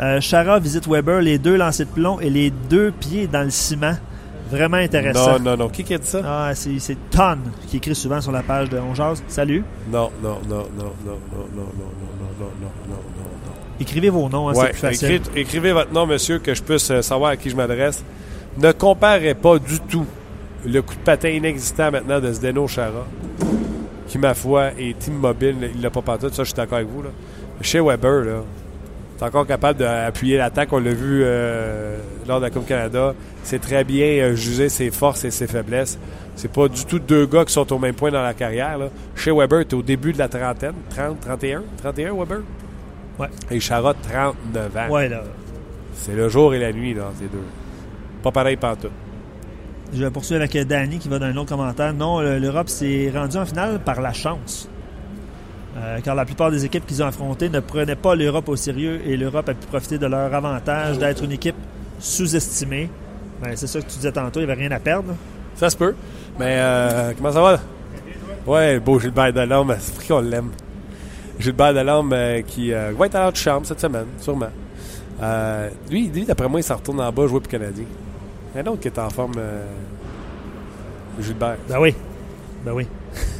Euh, Chara visite Weber, les deux lancers de plomb et les deux pieds dans le ciment. Vraiment intéressant. Non, non, non. Qui a dit ça? Ah, c'est c'est Ton qui écrit souvent sur la page de On Jase. Salut. Non, non, non, non, non, non, non, non, non, non, non, non, non, non. Écrivez vos noms, hein, c'est Ouais, plus facile. écrivez votre nom, monsieur, que je puisse euh, savoir à qui je m'adresse. Ne comparez pas du tout le coup de patin inexistant maintenant de Zdeno Chara, qui, ma foi, est immobile. Il l'a pas pantoute, ça, je suis d'accord avec vous. Là. Chez Weber, là, encore capable d'appuyer l'attaque. On l'a vu euh, lors de la Coupe Canada. C'est très bien euh, juger ses forces et ses faiblesses. C'est pas du tout deux gars qui sont au même point dans la carrière. Là. Chez Weber, tu au début de la trentaine. 30, 31? 31, Weber? Ouais. Et Chara, 39 ans. Ouais, là. C'est le jour et la nuit dans ces deux. Pas pareil pantoute. Je vais poursuivre avec Danny qui va dans un autre commentaire. Non, le- l'Europe s'est rendue en finale par la chance. Euh, car la plupart des équipes qu'ils ont affrontées ne prenaient pas l'Europe au sérieux et l'Europe a pu profiter de leur avantage d'être une équipe sous-estimée. Ben, c'est ça que tu disais tantôt, il n'y avait rien à perdre. Ça se peut. Mais euh, comment ça va? Ouais, beau Gilbert Delorme, c'est pour qu'on l'aime. Gilbert Delorme euh, qui euh, va être à chambre cette semaine, sûrement. Lui, lui d'après moi, il s'en retourne en bas jouer pour le Canadien. Il y en a un autre qui est en forme, Gilbert. Ben oui. Ben oui.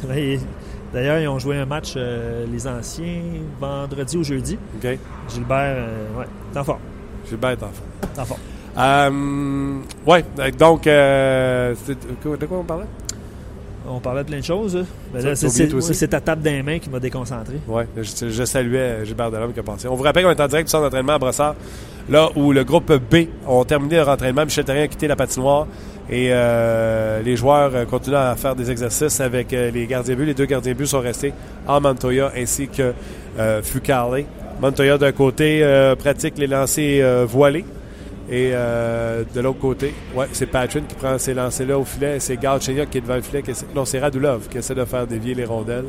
D'ailleurs, ils ont joué un match, euh, les anciens, vendredi ou jeudi. OK? Gilbert, euh, ouais, t'es en forme. Gilbert est en forme. T'es en forme. Euh, ouais, donc, euh, de quoi on parlait? On parlait de plein de choses. là. Ben c'est, ta table des mains qui m'a déconcentré. Oui, je, je saluais euh, Gilbert Delhomme qui a passé. On vous rappelle qu'on est en direct du centre d'entraînement à Brossard, là où le groupe B ont terminé leur entraînement. Michel Terrien a quitté la patinoire et euh, les joueurs euh, continuent à faire des exercices avec euh, les gardiens buts. Les deux gardiens buts sont restés en Montoya ainsi que euh, Fucale. Montoya d'un côté pratique les lancers voilés. Et de l'autre côté, ouais, c'est Patrick qui prend ces lancers-là au filet. C'est Galchenyuk qui est devant le filet. non, c'est Radulov qui essaie de faire dévier les rondelles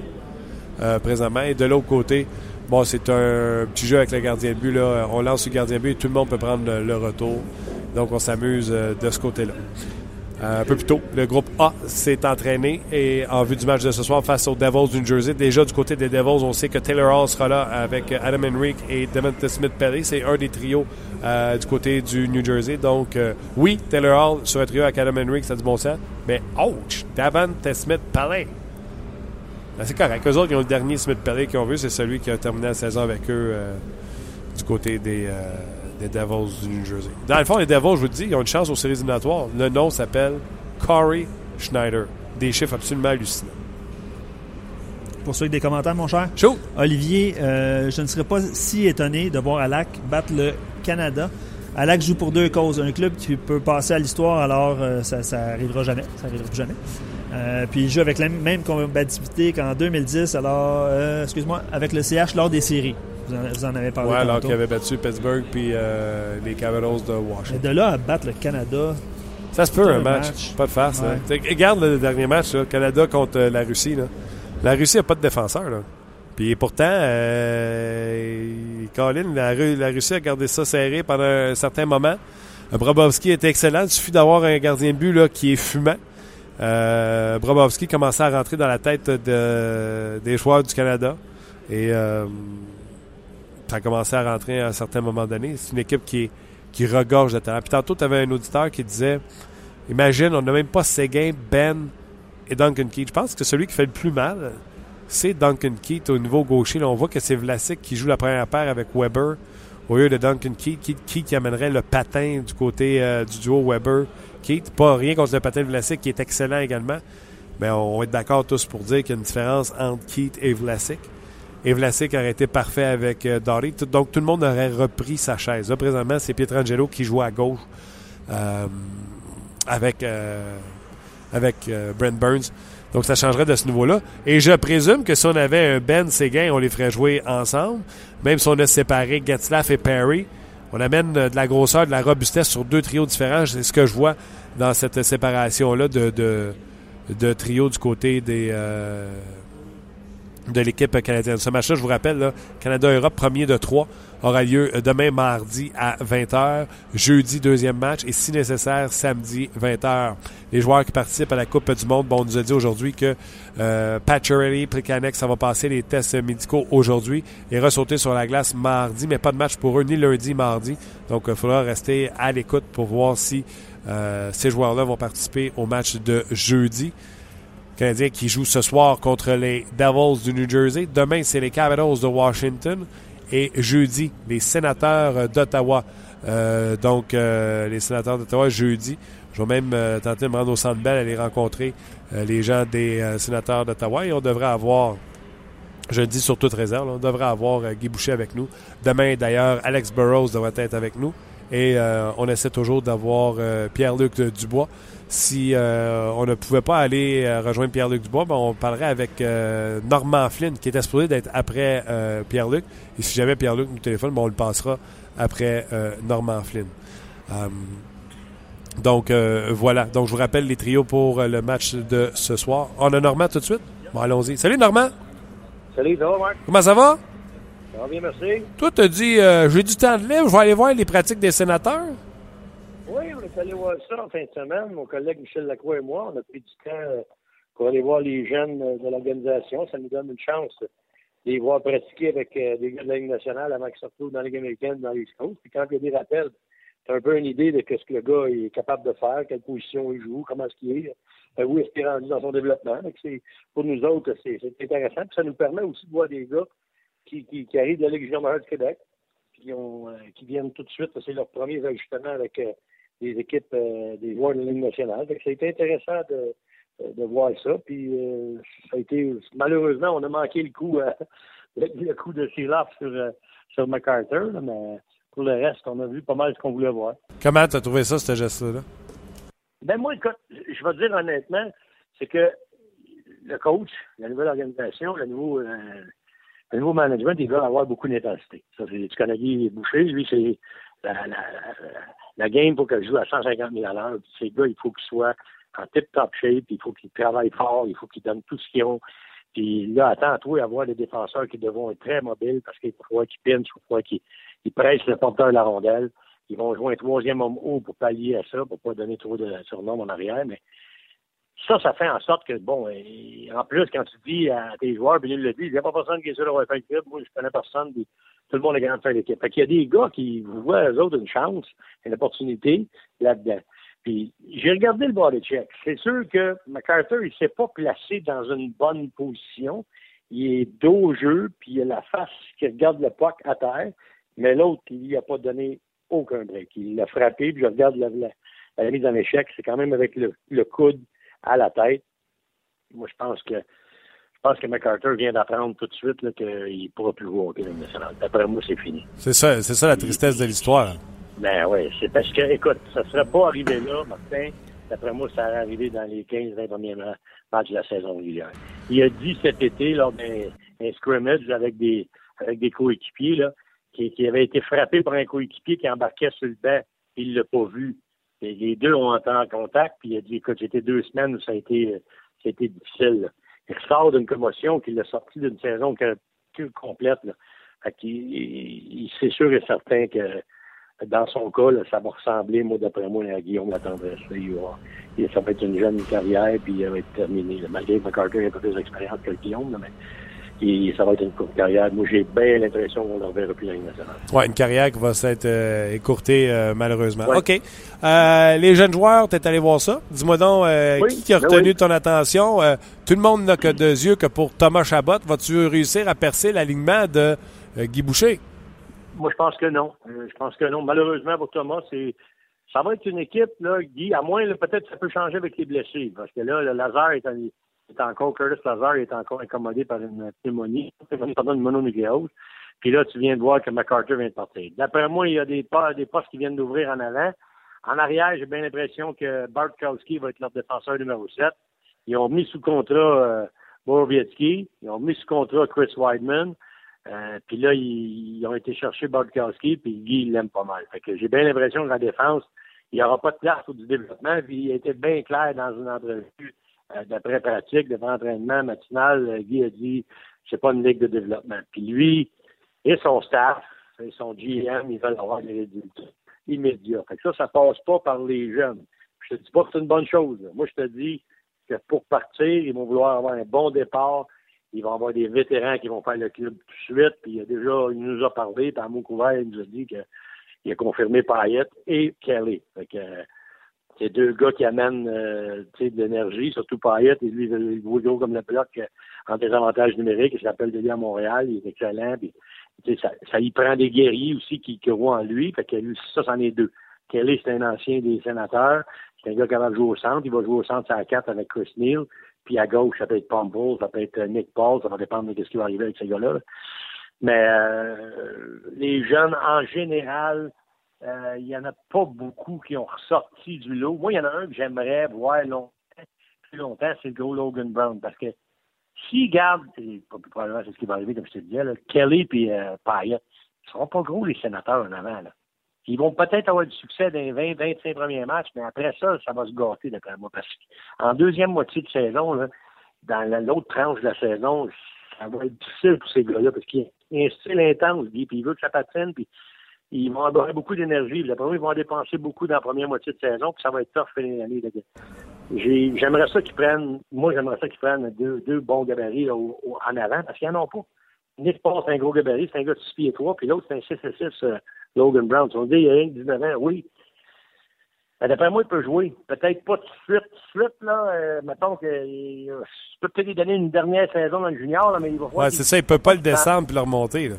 présentement. Et de l'autre côté, Bon, c'est un petit jeu avec le gardien de but. Là. On lance le gardien de but et tout le monde peut prendre le, retour. Donc, on s'amuse de ce côté-là. Euh, un peu plus tôt, le groupe A s'est entraîné et en vue du match de ce soir face aux Devils du New Jersey. Déjà, du côté des Devils, on sait que Taylor Hall sera là avec Adam Henrique et Devonta Smith-Pelly. C'est un des trios euh, du côté du New Jersey. Donc, euh, oui, Taylor Hall sur un trio avec Adam Henrique, ça a du bon sens. Mais, ouch, Devonta Smith-Pelly. Ben, c'est correct. Eux autres, ils ont le dernier Smith-Pelly qu'ils ont vu. C'est celui qui a terminé la saison avec eux du côté des, des Devils du New Jersey. Dans le fond, les Devils, je vous le dis, ils ont une chance aux séries éliminatoires. Le nom s'appelle Corey Schneider. Des chiffres absolument hallucinants. Pour ceux avec des commentaires, mon cher. Chaud! Olivier, euh, je ne serais pas si étonné de voir Alak battre le Canada. Alak joue pour deux causes. Un club qui peut passer à l'histoire, alors euh, ça, ça arrivera jamais. Ça arrivera plus jamais. Euh, puis il joue avec la même combativité qu'en 2010, alors, excuse-moi, avec le CH lors des séries. Vous en, vous en avez parlé Ouais, alors qu'ils avaient battu Pittsburgh puis euh, les Capitals de Mais Washington. de là à battre le Canada, Ça se peut, un match. match. Pas de farce. Ouais. hein. T'sais, Regarde le dernier match, là, Canada contre euh, la Russie. Là. La Russie n'a pas de défenseur. Là. Puis pourtant, euh, Colin, la, Ru- la Russie a gardé ça serré pendant un certain moment. Brobovski était excellent. Il suffit d'avoir un gardien de but là, qui est fumant. Euh, Brobovski commençait à rentrer dans la tête de, des joueurs du Canada. Et euh, ça a commencé à rentrer à un certain moment donné. C'est une équipe qui, qui regorge de talent. Puis tantôt, tu avais un auditeur qui disait Imagine, on n'a même pas Seguin, Ben et Duncan Keith. Je pense que celui qui fait le plus mal, c'est Duncan Keith au niveau gaucher. Là, on voit que c'est Vlasic qui joue la première paire avec Weber au lieu de Duncan. Keith, Keith qui amènerait le patin du côté euh, du duo Weber-Keith. Pas rien contre le patin de Vlasic qui est excellent également. Mais on va être d'accord tous pour dire qu'il y a une différence entre Keith et Vlasic. Et Vlasic aurait été parfait avec euh. Tout- Donc tout le monde aurait repris sa chaise. Là, présentement, c'est Pietrangelo qui joue à gauche euh, avec, euh, avec Brent Burns. Donc ça changerait de ce niveau-là. Et je présume que si on avait un Ben Séguin, on les ferait jouer ensemble. Même si on a séparé Getzlaff et Perry, on amène de la grosseur, de la robustesse sur deux trios différents. C'est ce que je vois dans cette séparation-là de, de, de trio du côté des, de l'équipe canadienne. Ce match-là, je vous rappelle, Canada-Europe, premier de trois, aura lieu euh, demain mardi à 20h, jeudi deuxième match et si nécessaire samedi 20h. Les joueurs qui participent à la Coupe du Monde, bon, on nous a dit aujourd'hui que euh, Pacioretty, Plekanec, ça va passer les tests médicaux aujourd'hui et ressauter sur la glace mardi, mais pas de match pour eux ni lundi, mardi. Donc, il faudra rester à l'écoute pour voir si euh, ces joueurs-là vont participer au match de jeudi. Qui joue ce soir contre les Devils du New Jersey. Demain, c'est les Capitals de Washington. Et jeudi, les sénateurs euh, d'Ottawa. Euh, donc, euh, les sénateurs d'Ottawa, jeudi. Je vais même tenter de me rendre au Centre Bell, aller rencontrer les gens des sénateurs d'Ottawa. Et on devrait avoir, je le dis sur toute réserve, on devrait avoir Guy Boucher avec nous. Demain, d'ailleurs, Alex Burrows devrait être avec nous. Et on essaie toujours d'avoir Pierre-Luc Dubois. Si euh, on ne pouvait pas aller euh, rejoindre Pierre-Luc Dubois, ben, on parlerait avec euh, Normand Flynn, qui était supposé d'être après euh, Pierre-Luc. Et si jamais Pierre-Luc nous téléphone, ben, on le passera après Normand Flynn. Donc voilà. Donc je vous rappelle les trios pour le match de ce soir. On a Normand tout de suite? Bon, allons-y. Salut Normand! Salut, ça va, Marc? Comment ça va? Ça va bien, merci. Toi, t'as dit euh, j'ai du temps de libre, je vais aller voir les pratiques des sénateurs. Oui, on est allé voir ça en fin de semaine. Mon collègue Michel Lacroix et moi, on a pris du temps euh, pour aller voir les jeunes euh, de l'organisation. Ça nous donne une chance de les voir pratiquer avec euh, des gars de la Ligue avant qu'ils se retrouvent dans la Ligue américaine, dans les Coast. Puis quand il y a des rappels, tu as un peu une idée de ce que le gars est capable de faire, quelle position il joue, comment est-ce qu'il est, où est-ce qu'il est rendu dans son développement. C'est- pour nous autres, c'est intéressant. Puis ça nous permet aussi de voir des gars qui, qui, qui arrivent de la Ligue junior du Québec, qui, ont, qui viennent tout de suite. C'est leur premier ajustement avec des équipes euh, des joueurs de la Ligue nationale. Fait que ça a été intéressant de, de voir ça. Puis euh, ça a été malheureusement, on a manqué le coup euh, le, coup de Silaf sur, sur MacArthur, là, mais pour le reste, on a vu pas mal ce qu'on voulait voir. Comment t'as trouvé ça, ce geste-là? Ben moi, écoute, je vais te dire honnêtement, c'est que le coach, la nouvelle organisation, le nouveau, euh, le nouveau management, il va avoir beaucoup d'intensité. Ça, c'est, tu connais Guy Boucher, lui, c'est la, game pour qu'elle joue à 150 000 à l'heure. Puis Ces gars, il faut qu'ils soient en tip-top shape, il faut qu'ils travaillent fort, il faut qu'ils donnent tout ce qu'ils ont. Puis là, attends-toi à voir des défenseurs qui devront être très mobiles parce qu'il faut qu'ils pinchent, il faut qu'ils pressent le porteur de la rondelle. Ils vont jouer un troisième homme haut pour pallier à ça, pour pas donner trop de surnom en arrière. Mais ça, ça fait en sorte que, bon, en plus, quand tu dis à tes joueurs, puis il le dit, il n'y a pas personne qui est sûr d'avoir fait l'équipe. Moi, je connais personne. Tout le monde est grand de l'équipe. Fait qu'il y a des gars qui voient eux autres une chance, une opportunité là-dedans. Puis j'ai regardé le body check. C'est sûr que MacArthur, il s'est pas placé dans une bonne position. Il est dos au jeu, puis il a la face qui regarde le puck à terre, mais l'autre, il lui a pas donné aucun break. Il l'a frappé, puis je regarde la, la, mise en échec, c'est quand même avec le, coude à la tête. Moi, je pense que pense que MacArthur vient d'apprendre tout de suite qu'il ne pourra plus jouer au Québec national. D'après moi, c'est fini. C'est ça, c'est ça la tristesse de l'histoire. Ben oui, c'est parce que, écoute, ça ne serait pas arrivé là, Martin. D'après moi, ça serait arrivé dans les 15-20 premiers matchs de la saison régulière. Il a dit cet été, lors d'un scrimmage avec des, avec des coéquipiers, là, qui, qui, avait été frappé par un coéquipier qui embarquait sur le banc. Il l'a pas vu. Et les deux ont entré en contact, puis il a dit, écoute, j'étais deux semaines où ça a été, ça a été difficile. Il ressort d'une commotion qu'il a sorti d'une saison complète. Là. Il, c'est sûr et certain que dans son cas, ça va ressembler, moi, d'après moi, à Guillaume la tendresse. Il ça va être une jeune carrière, puis il va être terminé. Malgré que McCarter un peu plus d'expérience que Guillaume, mais et ça va être une courte carrière. Moi, j'ai bien l'impression qu'on ne reverra plus dans nationale. Oui, une carrière qui va s'être euh, écourtée, euh, malheureusement. OK. Euh, les jeunes joueurs, tu es allé voir ça? Dis-moi donc, qui, a ben retenu ton attention? tout le monde n'a que deux yeux que pour Thomas Chabot. Vas-tu réussir à percer l'alignement de Guy Boucher? Moi, je pense que non. Euh, je pense que non. Malheureusement pour Thomas, c'est ça va être une équipe, là, Guy, à moins peut-être ça peut changer avec les blessés. Parce que là, le Lazare est, est encore, Curtis Lazare est encore incommodé par une pneumonie, pardon, une mononucléose. Puis là, tu viens de voir que McCarter vient de partir. D'après moi, il y a des, des postes qui viennent d'ouvrir en avant. En arrière, j'ai bien l'impression que Bart Kowski va être leur défenseur numéro 7. Ils ont mis sous contrat euh, Borowiecki. Ils ont mis sous contrat Chris Weidman. Euh, puis là, ils, ont été chercher Bodkowski, puis Guy, l'aime pas mal. Fait que j'ai bien l'impression que la défense, il n'y aura pas de place pour du développement. Puis il été bien clair dans une entrevue euh, d'après-pratique, de entraînement matinal. Euh, Guy a dit, c'est pas une ligue de développement. Puis lui et son staff, et son GM, ils veulent avoir des résultats immédiats. Fait que ça, ça passe pas par les jeunes. Je te dis pas que c'est une bonne chose. Moi, je te dis que pour partir, ils vont vouloir avoir un bon départ il va y avoir des vétérans qui vont faire le club tout de suite. Puis il, a déjà, il nous a parlé, à mot couvert, il nous a dit qu'il a confirmé Payette et Kelly. Fait que, c'est deux gars qui amènent euh, de l'énergie, surtout Payette, et lui, il voit gros comme le bloc euh, en désavantage numériques. Il s'appelle Delis à Montréal, il est excellent. Ça, ça y prend des guerriers aussi qui, qui en lui. Fait que lui, ça, c'en est deux. Kelly, c'est un ancien des sénateurs. C'est un gars qui va jouer au centre. Il va jouer au centre à 4 avec Chris Neal. Puis à gauche, ça peut être Pomble, ça peut être Nick Paul, ça va dépendre de ce qui va arriver avec ces gars-là. Mais euh, les jeunes, en général, euh, il y en a pas beaucoup qui ont ressorti du lot. Moi, il y en a un que j'aimerais voir longtemps, plus longtemps, c'est le gros Logan Brown. Parce que s'ils gardent, probablement c'est ce qui va arriver, comme je te disais, Kelly et euh, Payette, ils seront pas gros les sénateurs en avant. Ils vont peut-être avoir du succès dans les 20, 25 premiers matchs, mais après ça, ça va se gâter, d'après moi. Parce qu'en deuxième moitié de saison, dans l'autre tranche de la saison, ça va être difficile pour ces gars-là parce qu'il y a un style intense, puis il veut que ça patine, puis ils vont avoir beaucoup d'énergie. D'après moi, ils vont dépenser beaucoup dans la première moitié de saison, puis ça va être tough fin l'année. J'aimerais ça qu'ils prennent, moi, j'aimerais ça qu'ils prennent deux, deux bons gabarits en avant, parce qu'ils n'en ont pas. Nick Paul, c'est un gros gabarit, c'est un gars de 6 pieds 3, puis l'autre, c'est un 6 6 Logan Brown. On dit, il y a rien que 19 ans, oui. Ben, D'après moi, il peut jouer. Peut-être pas tout de suite, tout de suite, là. Euh, mettons que euh, je peux peut-être lui donner une dernière saison dans le junior, là, mais il va Ouais, c'est ça, il peut pas le descendre puis le remonter, là.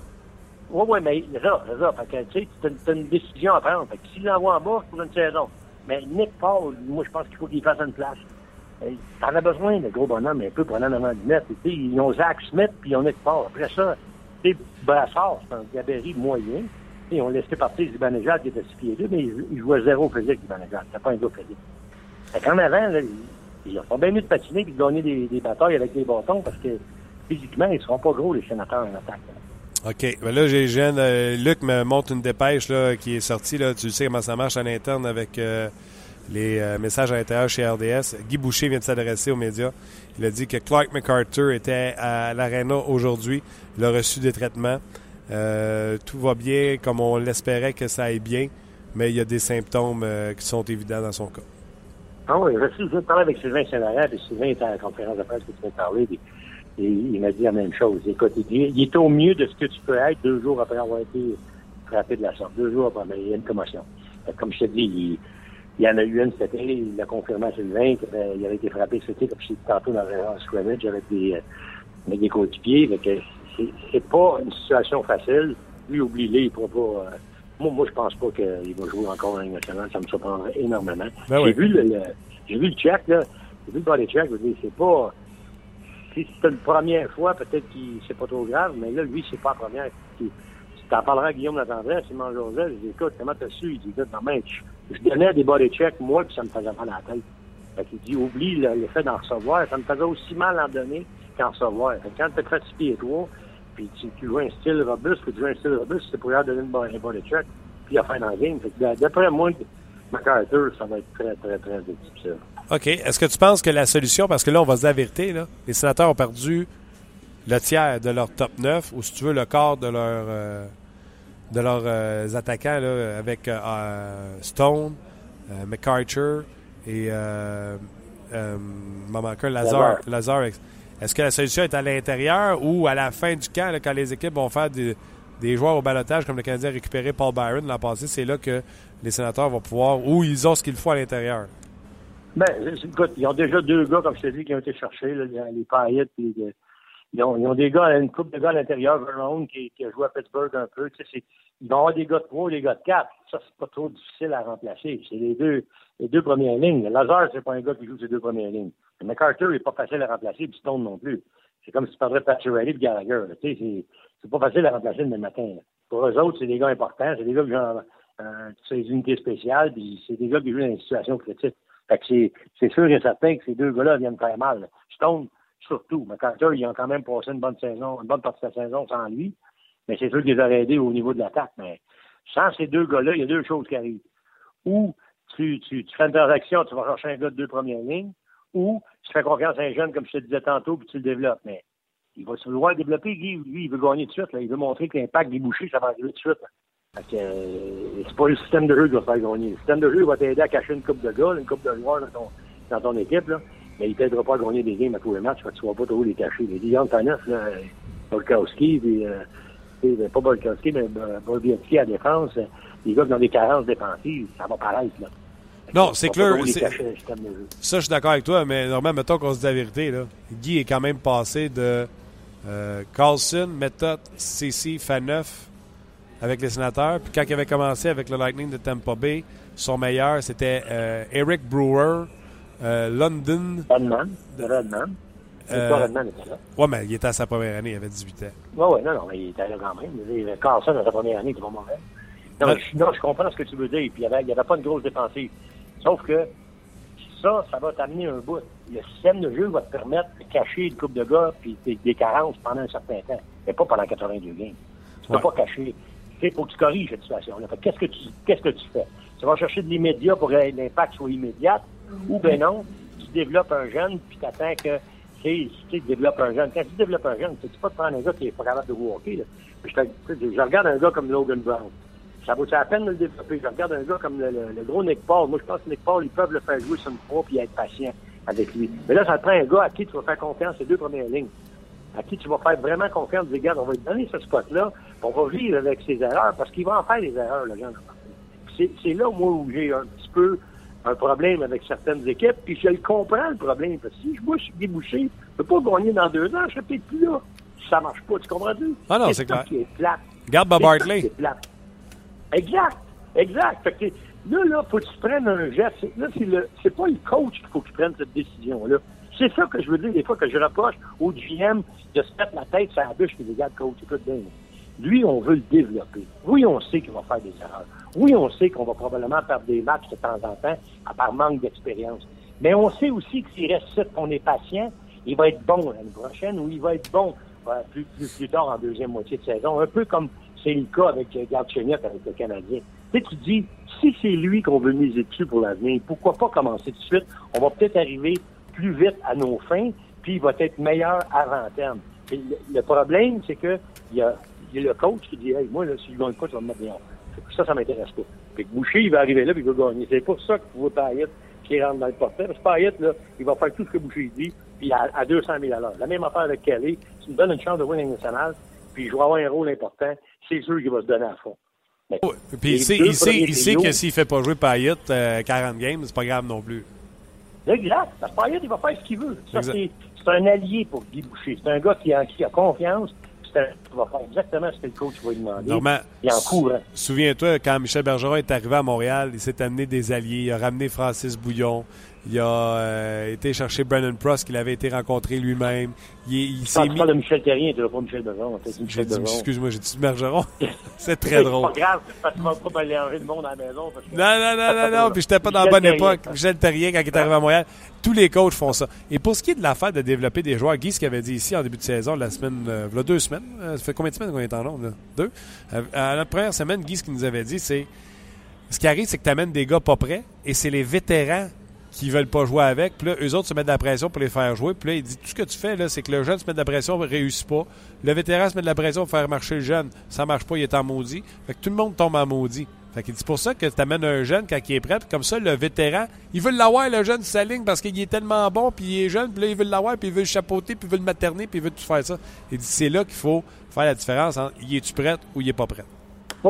Oui, oui, mais ça, c'est ça. Fait que, tu sais, tu as, une décision à prendre. Fait que s'il l'envoie en bas, c'est pour une saison. Mais Nick Paul, moi, je pense qu'il faut qu'il fasse une place. Euh, t'en as besoin, le gros bonhomme, un peu en avant du net. Ils ont Zach Smith, puis ils ont Nick Paul. Après ça, tu Brassard, c'est un gabarit moyen. Ils ont laissé partir Zibanejad qui était six pieds deux, mais il jouait zéro physique, Zibanejad. C'était pas un gars physique. Fait en avant, là, ils ont bien mieux de patiner et de gagner des, des, batailles avec les bâtons parce que physiquement, ils seront pas gros, les sénateurs, en attaque. OK. Ben là, j'ai jeune. Euh, Luc me montre une dépêche là, qui est sortie. Là, tu sais comment ça marche à l'interne avec euh, les euh, messages à l'intérieur chez RDS. Guy Boucher vient de s'adresser aux médias. Il a dit que Clark MacArthur était à l'Arena aujourd'hui. Il a reçu des traitements. Euh, tout va bien comme on l'espérait que ça aille bien, mais il y a des symptômes euh, qui sont évidents dans son cas. Ah oui, je suis parlé avec Sylvain Saint-Laurent, puis Sylvain était à la conférence de presse que tu viens de parler, et il m'a dit la même chose. Il, est au mieux de ce que tu peux être deux jours après avoir été frappé de la sorte. Deux jours après, il y a une commotion. Comme je te dis, il, il y en a eu une cet été, il l'a confirmé à Sylvain, qu'il avait, avait été frappé cet été, comme je tantôt dans un scrimmage avec des, euh, avec des coéquipiers. C'est pas une situation facile. Lui, oublie-le, il pourra pas... Moi, moi, je pense pas qu'il va jouer encore en Ligue nationale. Ça me surprendrait énormément. Ben j'ai vu le, j'ai vu le check, là. J'ai vu le body check. Je veux c'est pas... Si c'était une première fois, peut-être que c'est pas trop grave, mais là, lui, c'est pas la première. Tu t'en parleras à Guillaume Latendresse, mange Joseph. Je dis, écoute, comment t'as su? Il dit, écoute, maman, je, je donnais des body checks, moi, puis ça me faisait mal à la tête. Fait qu'il dit, oublie le, le fait d'en recevoir. Ça me faisait aussi mal en donner qu'en recevoir. Fait que quand t'es fatigué, toi, puis tu, tu joues un style robuste, puis tu joues un style robuste, c'est pour lui donner une body check, puis a fait dans le game. Fait que d'après moi, MacArthur, ça va être très, très, très difficile. OK. Est-ce que tu penses que la solution, parce que là, on va se dire la vérité, là, les sénateurs ont perdu le tiers de leur top 9, ou si tu veux, le quart de leur euh, de leurs euh, attaquants là, avec euh, Stone, McArthur et euh, euh, Lazar. Lazar. Est-ce que la solution est à l'intérieur ou à la fin du camp, là, quand les équipes vont faire des, joueurs au balotage, comme le Canadien a récupéré Paul Byron l'an passé, c'est là que les sénateurs vont pouvoir, ou ils ont ce qu'il faut à l'intérieur? Ben, écoute, ils ont déjà deux gars, comme je t'ai dit, qui ont été cherchés, les. Puis, ils, ont, ils ont des gars, une couple de gars à l'intérieur, Vernon, qui, a joué à Pittsburgh un peu. Ils vont avoir des gars de trois, des gars de quatre. Ça, c'est pas trop difficile à remplacer. C'est les deux, les deux premières lignes. Lazare, c'est pas un gars qui joue ses deux premières lignes. Mais McArthur n'est pas facile à remplacer, puis Stone non plus. C'est comme si tu parlerais de Pacioretty et Gallagher. Tu sais, c'est pas facile à remplacer le matin. Pour eux autres, c'est des gars importants. C'est des gars qui ont euh, des unités spéciales, puis c'est des gars qui jouent dans une situation critique. Fait que c'est, sûr et certain que ces deux gars-là viennent très mal. Stone, surtout. McArthur, ils ont quand même passé une bonne saison, une bonne partie de la saison sans lui. Mais c'est sûr qu'ils auraient aidé au niveau de l'attaque. Mais sans ces deux gars-là, il y a deux choses qui arrivent. Ou tu, fais une transaction, tu vas chercher un gars de deux premières lignes, ou tu fais confiance à un jeune, comme je te disais tantôt, puis tu le développes. Mais il va se vouloir développer, Guy, lui, il veut gagner tout de suite. Là. Il veut montrer que l'impact des bouchers, ça va arriver tout de suite. Euh, c'est pas le système de jeu qui va faire gagner. Le système de jeu va t'aider à cacher une coupe de gars, une coupe de joueurs dans ton, équipe, là. mais il t'aidera pas à gagner des games à tous les matchs, parce que tu vas pas trop les cacher. Les Dion Taneuf, là, Volkowski, puis, euh, pas Volkowski, mais euh, Bolbiewski à défense, les gars qui ont des carences défensives, ça va paraître, là. Non, c'est clair. Ça, je suis d'accord avec toi, mais normalement, mettons qu'on se dit la vérité. Là. Guy est quand même passé de euh, Carlson, Method, CC, Faneuf avec les sénateurs. Puis quand il avait commencé avec le Lightning de Tampa Bay, son meilleur, c'était euh, Eric Brewer, euh, London. Redman. Redman. Redman était là. Ouais, mais il était à sa première année, il avait 18 ans. Oui, oui, non, non, mais il était là quand même. Carlson, à sa première année, il était pas mauvais. Non, Ouais. je, non, je comprends ce que tu veux dire. Puis il n'y avait, avait pas une grosse défensive. Sauf que ça, ça va t'amener un bout. Le système de jeu va te permettre de cacher une coupe de gars puis des, des carences pendant un certain temps. Mais pas pendant 82 games. Tu peux Ouais. pas cacher. Il faut que tu corriges cette situation-là. Qu'est-ce que tu qu'est-ce que tu fais? Tu vas chercher de l'immédiat pour que l'impact soit immédiat, ou ben non, tu développes un jeune puis tu attends que tu développes un jeune. Quand tu développes un jeune, tu sais pas de prendre un gars qui est pas capable de walker. Là. Je regarde un gars comme Logan Brown. Ça vaut la peine de le développer. Je regarde un gars comme le, le- le gros Nick Paul. Moi, je pense que Nick Paul, ils peuvent le faire jouer sur une fois puis être patient avec lui. Mais là, ça te prend un gars à qui tu vas faire confiance les deux premières lignes. À qui tu vas faire vraiment confiance. Dis, regarde, on va lui donner ce spot-là. On va vivre avec ses erreurs parce qu'il va en faire des erreurs, le jeune. C'est c'est là, moi, où j'ai un petit peu un problème avec certaines équipes. Puis je le comprends, le problème. Parce que si je moi, je suis débouché, je peux pas gagner dans deux ans. Je serai peut-être plus là. Ça marche pas. Tu comprends-tu? Ah non, c'est ça clair. Regarde Bob C'est ça Hartley. qui est plate. Exact. Exact. Fait que là, là, faut que tu prennes un geste. Là, c'est le, c'est pas le coach qu'il faut qu'il prenne cette décision-là. C'est ça que je veux dire des fois que je reproche au GM de se mettre la tête sur la bûche et les gars, coach, écoute bien. Lui, on veut le développer. Oui, on sait qu'il va faire des erreurs. Oui, on sait qu'on va probablement perdre des matchs de temps en temps, à part manque d'expérience. Mais on sait aussi que s'il reste qu'on est patient, il va être bon l'année prochaine ou il va être bon euh, plus, plus, plus tard en deuxième moitié de saison. Un peu comme c'est le cas avec euh, Galchenyuk avec le Canadien. Tu tu dis, si c'est lui qu'on veut miser dessus pour l'avenir, pourquoi pas commencer tout de suite? On va peut-être arriver plus vite à nos fins, puis il va être meilleur avant terme. Le, problème, c'est que il y a, le coach qui dit, hey, moi, là, si je gagne pas, tu vas me mettre dehors. Ça, ça m'intéresse pas. Puis Boucher, il va arriver là, puis il va gagner. C'est pour ça que vous voyez Payet qui rentre dans le portrait. Parce que Payet, là, il va faire tout ce que Boucher dit, puis à, à 200 000 à. La même affaire avec Kelly. Tu me donnes une chance de winning national, puis je vais avoir un rôle important, c'est sûr qu'il va se donner à fond. Mais Puis il sait, deux il sait, premiers il sait trios- que s'il fait pas jouer Payet euh, 40 games, c'est pas grave non plus. Exact. Parce que Payet, il va faire ce qu'il veut. Ça, c'est, c'est un allié pour Guy Boucher. C'est un gars qui a, qui a confiance. C'est un, qui va faire exactement ce que le coach va lui demander. Normand, Il est en courant. souviens-toi, quand Michel Bergeron est arrivé à Montréal, il s'est amené des alliés. Il a ramené Francis Bouillon. Il a euh, été chercher Brandon Prost, qu'il avait été rencontré lui-même. Il, il s'est mis... de Michel Terrien, tu pas Michel Bergeron. Excuse-moi, j'ai dit Bergeron. c'est très C'est drôle. pas grave, parce que tu pas mélanger le monde à la maison. Parce que... Non, non, non, non, non. Puis j'étais pas dans la bonne époque. Michel Terrien, quand il est arrivé à Montréal, tous les coachs font ça. Et pour ce qui est de l'affaire de développer des joueurs, Guy, ce qu'il avait dit ici en début de saison, la semaine, euh, voilà deux semaines, euh, ça fait combien de semaines qu'on est en là? Deux? Euh, à la première semaine, Guy, ce qu'il nous avait dit, c'est, ce qui arrive, c'est que tu amènes des gars pas prêts, et c'est les vétérans qui veulent pas jouer avec. Puis là, eux autres se mettent de la pression pour les faire jouer. Puis là, il dit, tout ce que tu fais, là, c'est que le jeune se met de la pression, réussit pas. Le vétéran se met de la pression pour faire marcher le jeune. Ça marche pas, il est en maudit. Fait que tout le monde tombe en maudit. Fait que c'est pour ça que tu amènes un jeune quand il est prêt. Puis comme ça, le vétéran, il veut l'avoir, le jeune, sur sa ligne, parce qu'il est tellement bon, puis il est jeune, puis là, il veut l'avoir, puis il veut le chapeauter, puis il veut le materner, puis il veut tout faire ça. Il dit, c'est là qu'il faut faire la différence entre il est-tu prêt ou il est pas prêt?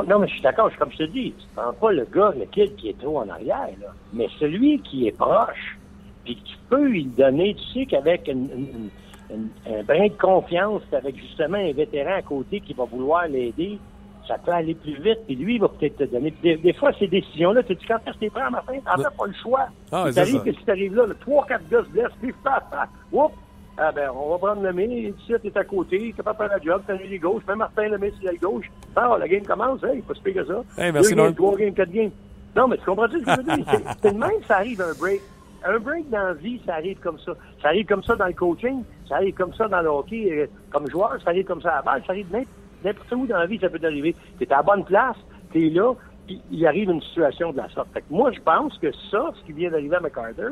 Non, mais je suis d'accord. je- Comme je te dis, tu prends pas le gars, le kid qui est trop en arrière, là. Mais celui qui est proche, puis tu peux lui donner, tu sais qu'avec une, une- une- un brin de confiance, avec justement un vétéran à côté qui va vouloir l'aider, ça peut aller plus vite, puis lui, il va peut-être te donner. Des, des fois, ces décisions-là, tu dis, quand est-ce que t'es prêt à matin, t'en fais pas le choix. Ah, t'arrives ça. que si t'arrives là, le 3-4 gars se blessent, puis paf, paf, oups, ah ben, on va prendre le mets, tu t'es à côté, t'es pas faire la job, t'as les gauche, même Martin le met sur la gauche. Ah, la game commence, hey, pas si pire que ça. Hey, merci, Deux games, trois games, quatre games. Non, mais tu comprends-tu ce que je veux dire? C'est- C'est de même ça arrive un break. Un break dans la vie, ça arrive comme ça. Ça arrive comme ça dans le coaching, ça arrive comme ça dans le hockey euh, comme joueur, ça arrive comme ça à la balle, ça arrive n'importe- n'importe où dans la vie, ça peut t'arriver. T'es à la bonne place, t'es là, puis il arrive une situation de la sorte. Fait que moi, je pense que ça, ce qui vient d'arriver à McCarter,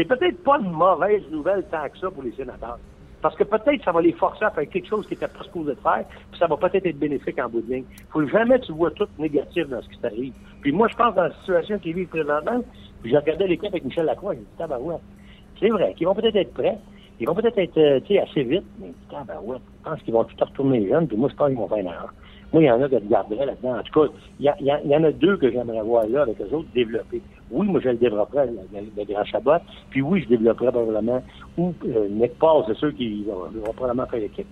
c'est peut-être pas une mauvaise nouvelle tant que ça pour les sénateurs. Parce que peut-être ça va les forcer à faire quelque chose qu'ils n'étaient pas supposés de faire, puis ça va peut-être être bénéfique en bout de ligne. Faut jamais que tu vois tout négatif dans ce qui t'arrive. Puis moi, je pense dans la situation qu'ils vivent présentement, puis j'ai regardé l'équipe avec Michel Lacroix, j'ai dit, tabarouette. C'est vrai qu'ils vont peut-être être prêts, ils vont peut-être être, euh, tu sais, assez vite, mais tabarouette, je pense qu'ils vont tout retourner jeunes, puis moi, je pense qu'ils vont faire une erreur. Moi, il y en a que je garderais là-dedans. En tout cas, il y, en a deux que j'aimerais voir là avec eux autres développer. Oui, moi, je le développerais, le, grand Chabot. Puis oui, je développerais probablement. Ou euh, Nick Paul, c'est sûr qu'il va, probablement faire l'équipe.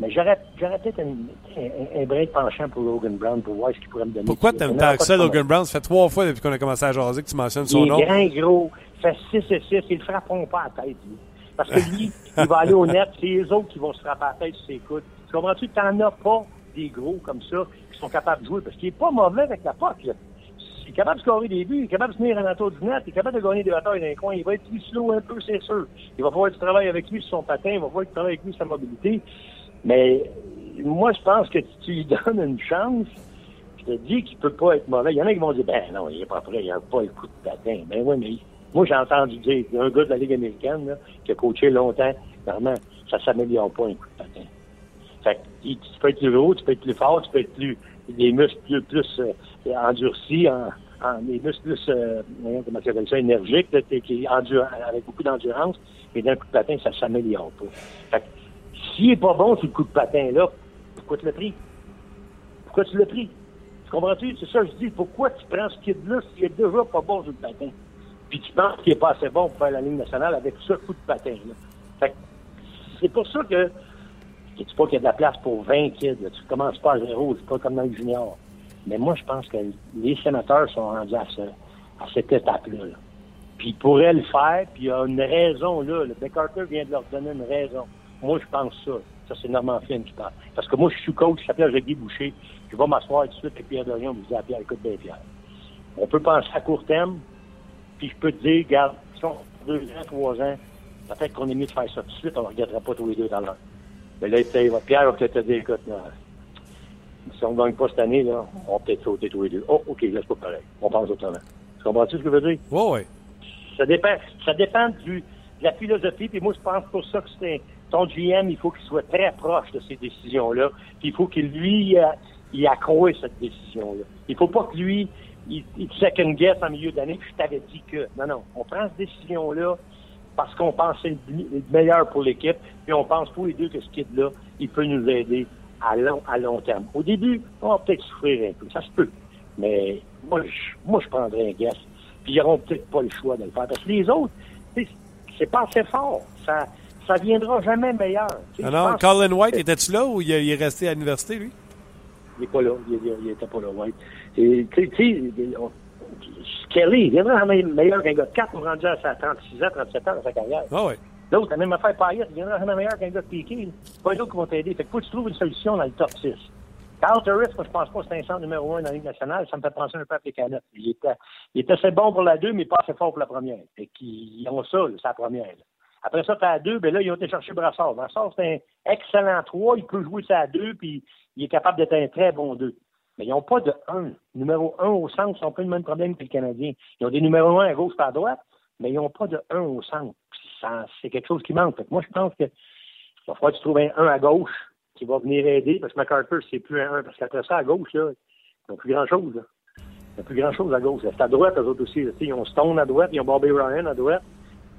Mais j'aurais peut-être un, un, un brin de penchant pour Logan Brown pour voir ce qu'il pourrait me donner. Pourquoi t'aimes tant que ça. Logan Brown? Ça fait trois fois depuis qu'on a commencé à jaser que tu mentionnes son Il nom. est grand, gros, fait 6 et 6, ils le frapperont pas à la tête, lui. Parce que lui, il va aller au net, c'est les autres qui vont se frapper à la tête sur ses coudes. Tu comprends-tu? T'en as pas gros comme ça qui sont capables de jouer, parce qu'il est pas mauvais avec la POC. Il est capable de scorer des buts, il est capable de tenir un entour du net, il est capable de gagner des batailles dans les coins. Il va être plus slow un peu, c'est sûr. Il va falloir que tu travailles avec lui sur son patin, il va falloir que tu travailles avec lui sur sa mobilité. Mais moi, je pense que si tu lui donnes une chance, je te dis qu'il peut pas être mauvais. Il y en a qui vont dire, ben non, il est pas prêt, il a pas le coup de patin. Ben oui, mais moi, j'ai entendu dire, un gars de la Ligue américaine, qui a coaché longtemps, vraiment, ça s'améliore pas un coup de patin. Fait que, tu peux être plus gros, tu peux être plus fort, tu peux être plus, des muscles plus, plus euh, endurcis, en, en- des muscles plus, euh, comment appelles ça, énergiques, là, qui endur- avec beaucoup d'endurance, mais d'un coup de patin, ça s'améliore pas. Fait que, s'il est pas bon sur le coup de patin, là, pourquoi tu l'as pris? Pourquoi tu l'as pris? Tu comprends-tu? C'est ça que je dis. Pourquoi tu prends ce kid-là s'il est déjà pas bon sur le patin? Puis tu penses qu'il est pas assez bon pour faire la ligne nationale avec ce coup de patin-là. Fait que c'est pour ça que dis pas qu'il y a de la place pour 20 kids. là. Tu commences pas à zéro, c'est pas comme dans le junior. Mais moi, je pense que les sénateurs sont rendus à, ce- à cette étape-là. là. Puis ils pourraient le faire, puis il y a une raison là. Le McCarter vient de leur donner une raison. Moi, je pense ça. Ça, c'est Normand Flynn qui parle. Parce que moi, je suis coach, je s'appelle Guy Boucher. Je vais m'asseoir tout de suite avec Pierre Dorion, vous dire à Pierre, écoute bien, Pierre. On peut penser à court terme, puis je peux te dire, regarde, si on deux ans, trois ans, peut-être qu'on est mieux de faire ça tout de suite, on ne regardera pas tous les deux dans l'heure. Mais là, Pierre Pierre va peut-être te dire, écoute, là, si on ne gagne pas cette année, là, on va peut-être sauter tous les deux. Oh, OK, là, c'est pas pareil. On pense autrement. Tu comprends-tu ce que je veux dire? Ouais, ouais. Ça dépend, ça dépend du, de la philosophie. Puis moi, je pense pour ça que c'est ton GM, il faut qu'il soit très proche de ces décisions-là. Puis il faut qu'il lui, euh, il accroisse cette décision-là. Il faut pas que lui, il, il second guess en milieu d'année. Puis je t'avais dit que non, non, on prend cette décision-là parce qu'on pense que c'est le le meilleur pour l'équipe. Puis on pense tous les deux que ce kid-là, il peut nous aider à long, à long terme. Au début, on va peut-être souffrir un peu. Ça se peut. Mais moi, je, moi, je prendrais un guess. Puis ils n'auront peut-être pas le choix de le faire. Parce que les autres, c'est pas assez fort. Ça, ça viendra jamais meilleur. Pense- Colin White, étais-tu là ou il, est resté à l'université, lui? Il n'est pas là. Il, il, il était pas là, ouais. Et, on- Kelly, il viendra jamais meilleur qu'un gars de 4 rendu à sa 36 ans, 37 ans dans sa carrière. Ah, ouais. L'autre, la même affaire Payet, il viendra jamais meilleur qu'un gars de Piqué. C'est pas les autres qui vont t'aider. Fait que faut que tu trouves une solution dans le top 6. Carl Turris, moi, je pense pas que c'est un centre numéro 1 dans la Ligue nationale. Ça me fait penser un peu à Pécanet. Il était, il était assez bon pour la 2, mais pas assez fort pour la première. Fait qu'ils ont ça, là, la première. là. Après ça, t'as la 2, ben là, ils ont été chercher Brassard. Brassard, c'est un excellent 3. Il peut jouer à 2, puis il est capable d'être un très bon 2. Mais ils n'ont pas de 1. Numéro 1 au centre, ils ont pas le même problème que le Canadien. Ils ont des numéros 1 à gauche et à droite, mais ils n'ont pas de 1 au centre. C'est quelque chose qui manque. Fait que moi, je pense que il va falloir que tu trouves un 1 à gauche qui va venir aider, parce que MacArthur, c'est plus un 1. Parce qu'après ça, à gauche, là, ils n'ont plus grand-chose. Ils n'ont plus grand-chose à gauche. C'est à droite, eux autres aussi. là. Ils ont Stone à droite, ils ont Bobby Ryan à droite.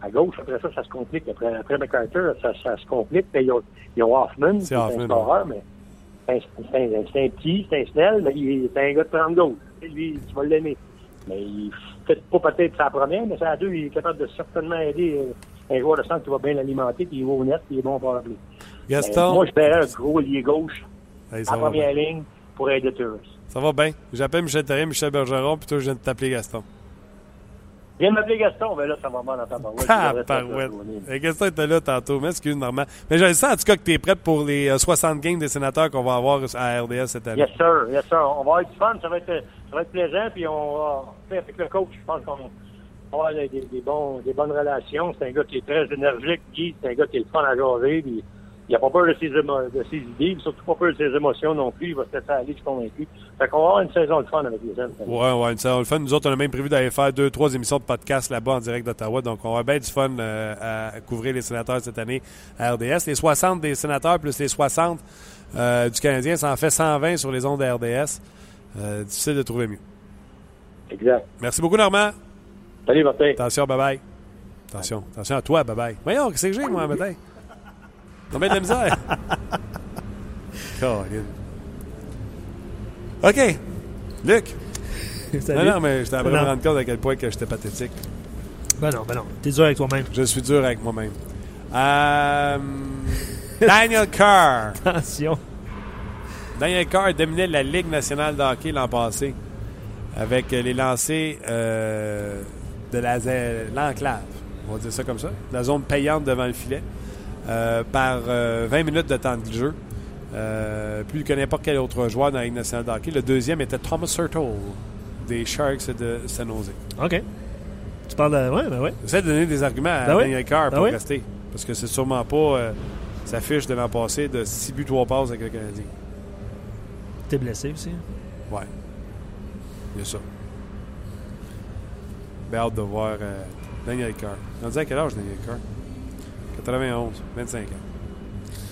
À gauche, après ça, ça se complique. Après, après MacArthur, ça, ça se complique. Puis ils ont, ils ont Hoffman, C'est un scoreur, mais c'est un, un- c'est un petit, c'est un snell, mais il est un gars de 30 gauche. Lui, tu vas l'aimer. Mais il peut-être pas peut-être sa première, mais sa deux, il est capable de certainement aider euh, un joueur de centre qui va bien l'alimenter, puis il va au net, puis il est bon pour appeler. Gaston? Moi, je paierais un gros lié gauche Hey, à ça, bien. première ligne pour aider Turris. ça va bien. J'appelle Michel Terrien, Michel Bergeron, puis toi, je viens de t'appeler Gaston. Viens m'appeler Gaston, ben là, ça va mal dans ta barouette. Ah, Je devrais te parouette. faire Eh, Gaston était là tantôt, mais excuse Normand. Mais je le sens en tout cas que tu es prêt pour les euh, 60 games des sénateurs qu'on va avoir à RDS cette année. Yes, sir. Yes, sir. On va du fun. Ça va être, ça va être plaisant. Puis on va, avec le coach, je pense qu'on va avoir des, des, des bons, des bonnes relations. C'est un gars qui est très énergique. Guy, c'est un gars qui est le fun à jaser. Puis il n'a pas peur de ses, de ses idées. Surtout pas peur de ses émotions non plus. Il va se laisser aller, je suis convaincu. Fait qu'on va avoir une saison de fun avec les jeunes. Ouais, ouais, ça va le fun. Nous autres, on a même prévu d'aller faire deux, trois émissions de podcast là-bas en direct d'Ottawa. Donc, on va avoir bien du fun euh, à couvrir les sénateurs cette année à RDS. Les 60 des sénateurs plus les 60 euh, du Canadien, ça en fait 120 sur les ondes de RDS. Euh, difficile de trouver mieux. Exact. Merci beaucoup, Normand. Salut, Martin. Attention, bye-bye. Attention. Attention à toi, bye-bye. Voyons, qu'est-ce que j'ai, moi, matin? On met de la misère? OK. Luc. Salut. Non, non, mais à me Non. rendre compte à quel point que j'étais pathétique. Ben non, ben non. T'es dur avec toi-même. Je suis dur avec moi-même. Euh, Daniel Carr. Attention. Daniel Carr dominait la Ligue nationale de hockey l'an passé avec les lancers euh, de l'enclave. On va dire ça comme ça. La zone payante devant le filet par euh, 20 minutes de temps de jeu. Euh, plus que n'importe quel autre joueur dans la Ligue nationale de hockey. Le deuxième était Thomas Surtle des Sharks de San Jose. OK. Tu parles de. Ouais, ben ouais. J'essaie de donner des arguments à Ben. Daniel Carr Ben pour oui. rester. Parce que c'est sûrement pas euh, sa fiche de l'an passé de 6 buts, 3 passes avec le Canadien. T'es blessé aussi? Ouais. Il y a ça. Ben, hâte de voir euh, Daniel Carr. On dit à quel âge Daniel Carr 91, 25 ans.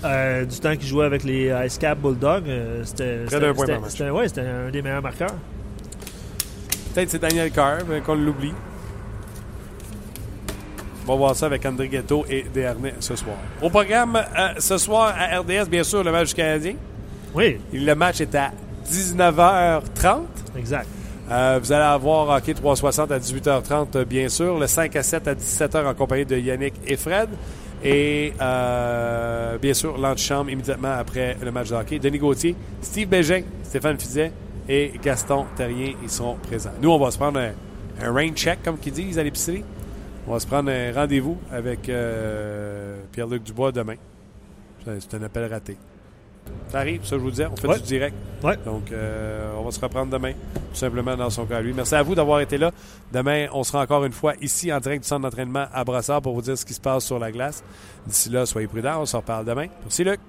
Euh, du temps qu'il jouait avec les Ice Cap Bulldogs, euh, c'était. Près d'un point par match. Ouais, c'était un des meilleurs marqueurs. Peut-être c'est Daniel Carr, mais qu'on l'oublie. On va voir ça avec André Ghetto et Desharnais ce soir. Au programme, euh, ce soir à RDS, bien sûr, le match du Canadien. Oui, Le match est à 19h30. exact. Euh, vous allez avoir Hockey 360 à 18h30, euh, bien sûr. Le 5 à 7 à 17h en compagnie de Yannick et Fred. Et euh, bien sûr, l'antichambre immédiatement après le match de hockey. Denis Gauthier, Steve Bégin, Stéphane Fizet et Gaston Terrien, ils seront présents. Nous, on va se prendre un, rain check, comme qu'ils disent à l'épicerie. On va se prendre un rendez-vous avec euh, Pierre-Luc Dubois demain. C'est un appel raté. Ça arrive, ça je vous disais, on fait Ouais. du direct. Ouais. Donc, euh, on va se reprendre demain, tout simplement dans son cas lui. Merci à vous d'avoir été là. Demain, on sera encore une fois ici en direct du centre d'entraînement à Brassard pour vous dire ce qui se passe sur la glace. D'ici là, soyez prudents, on se reparle demain. Merci Luc.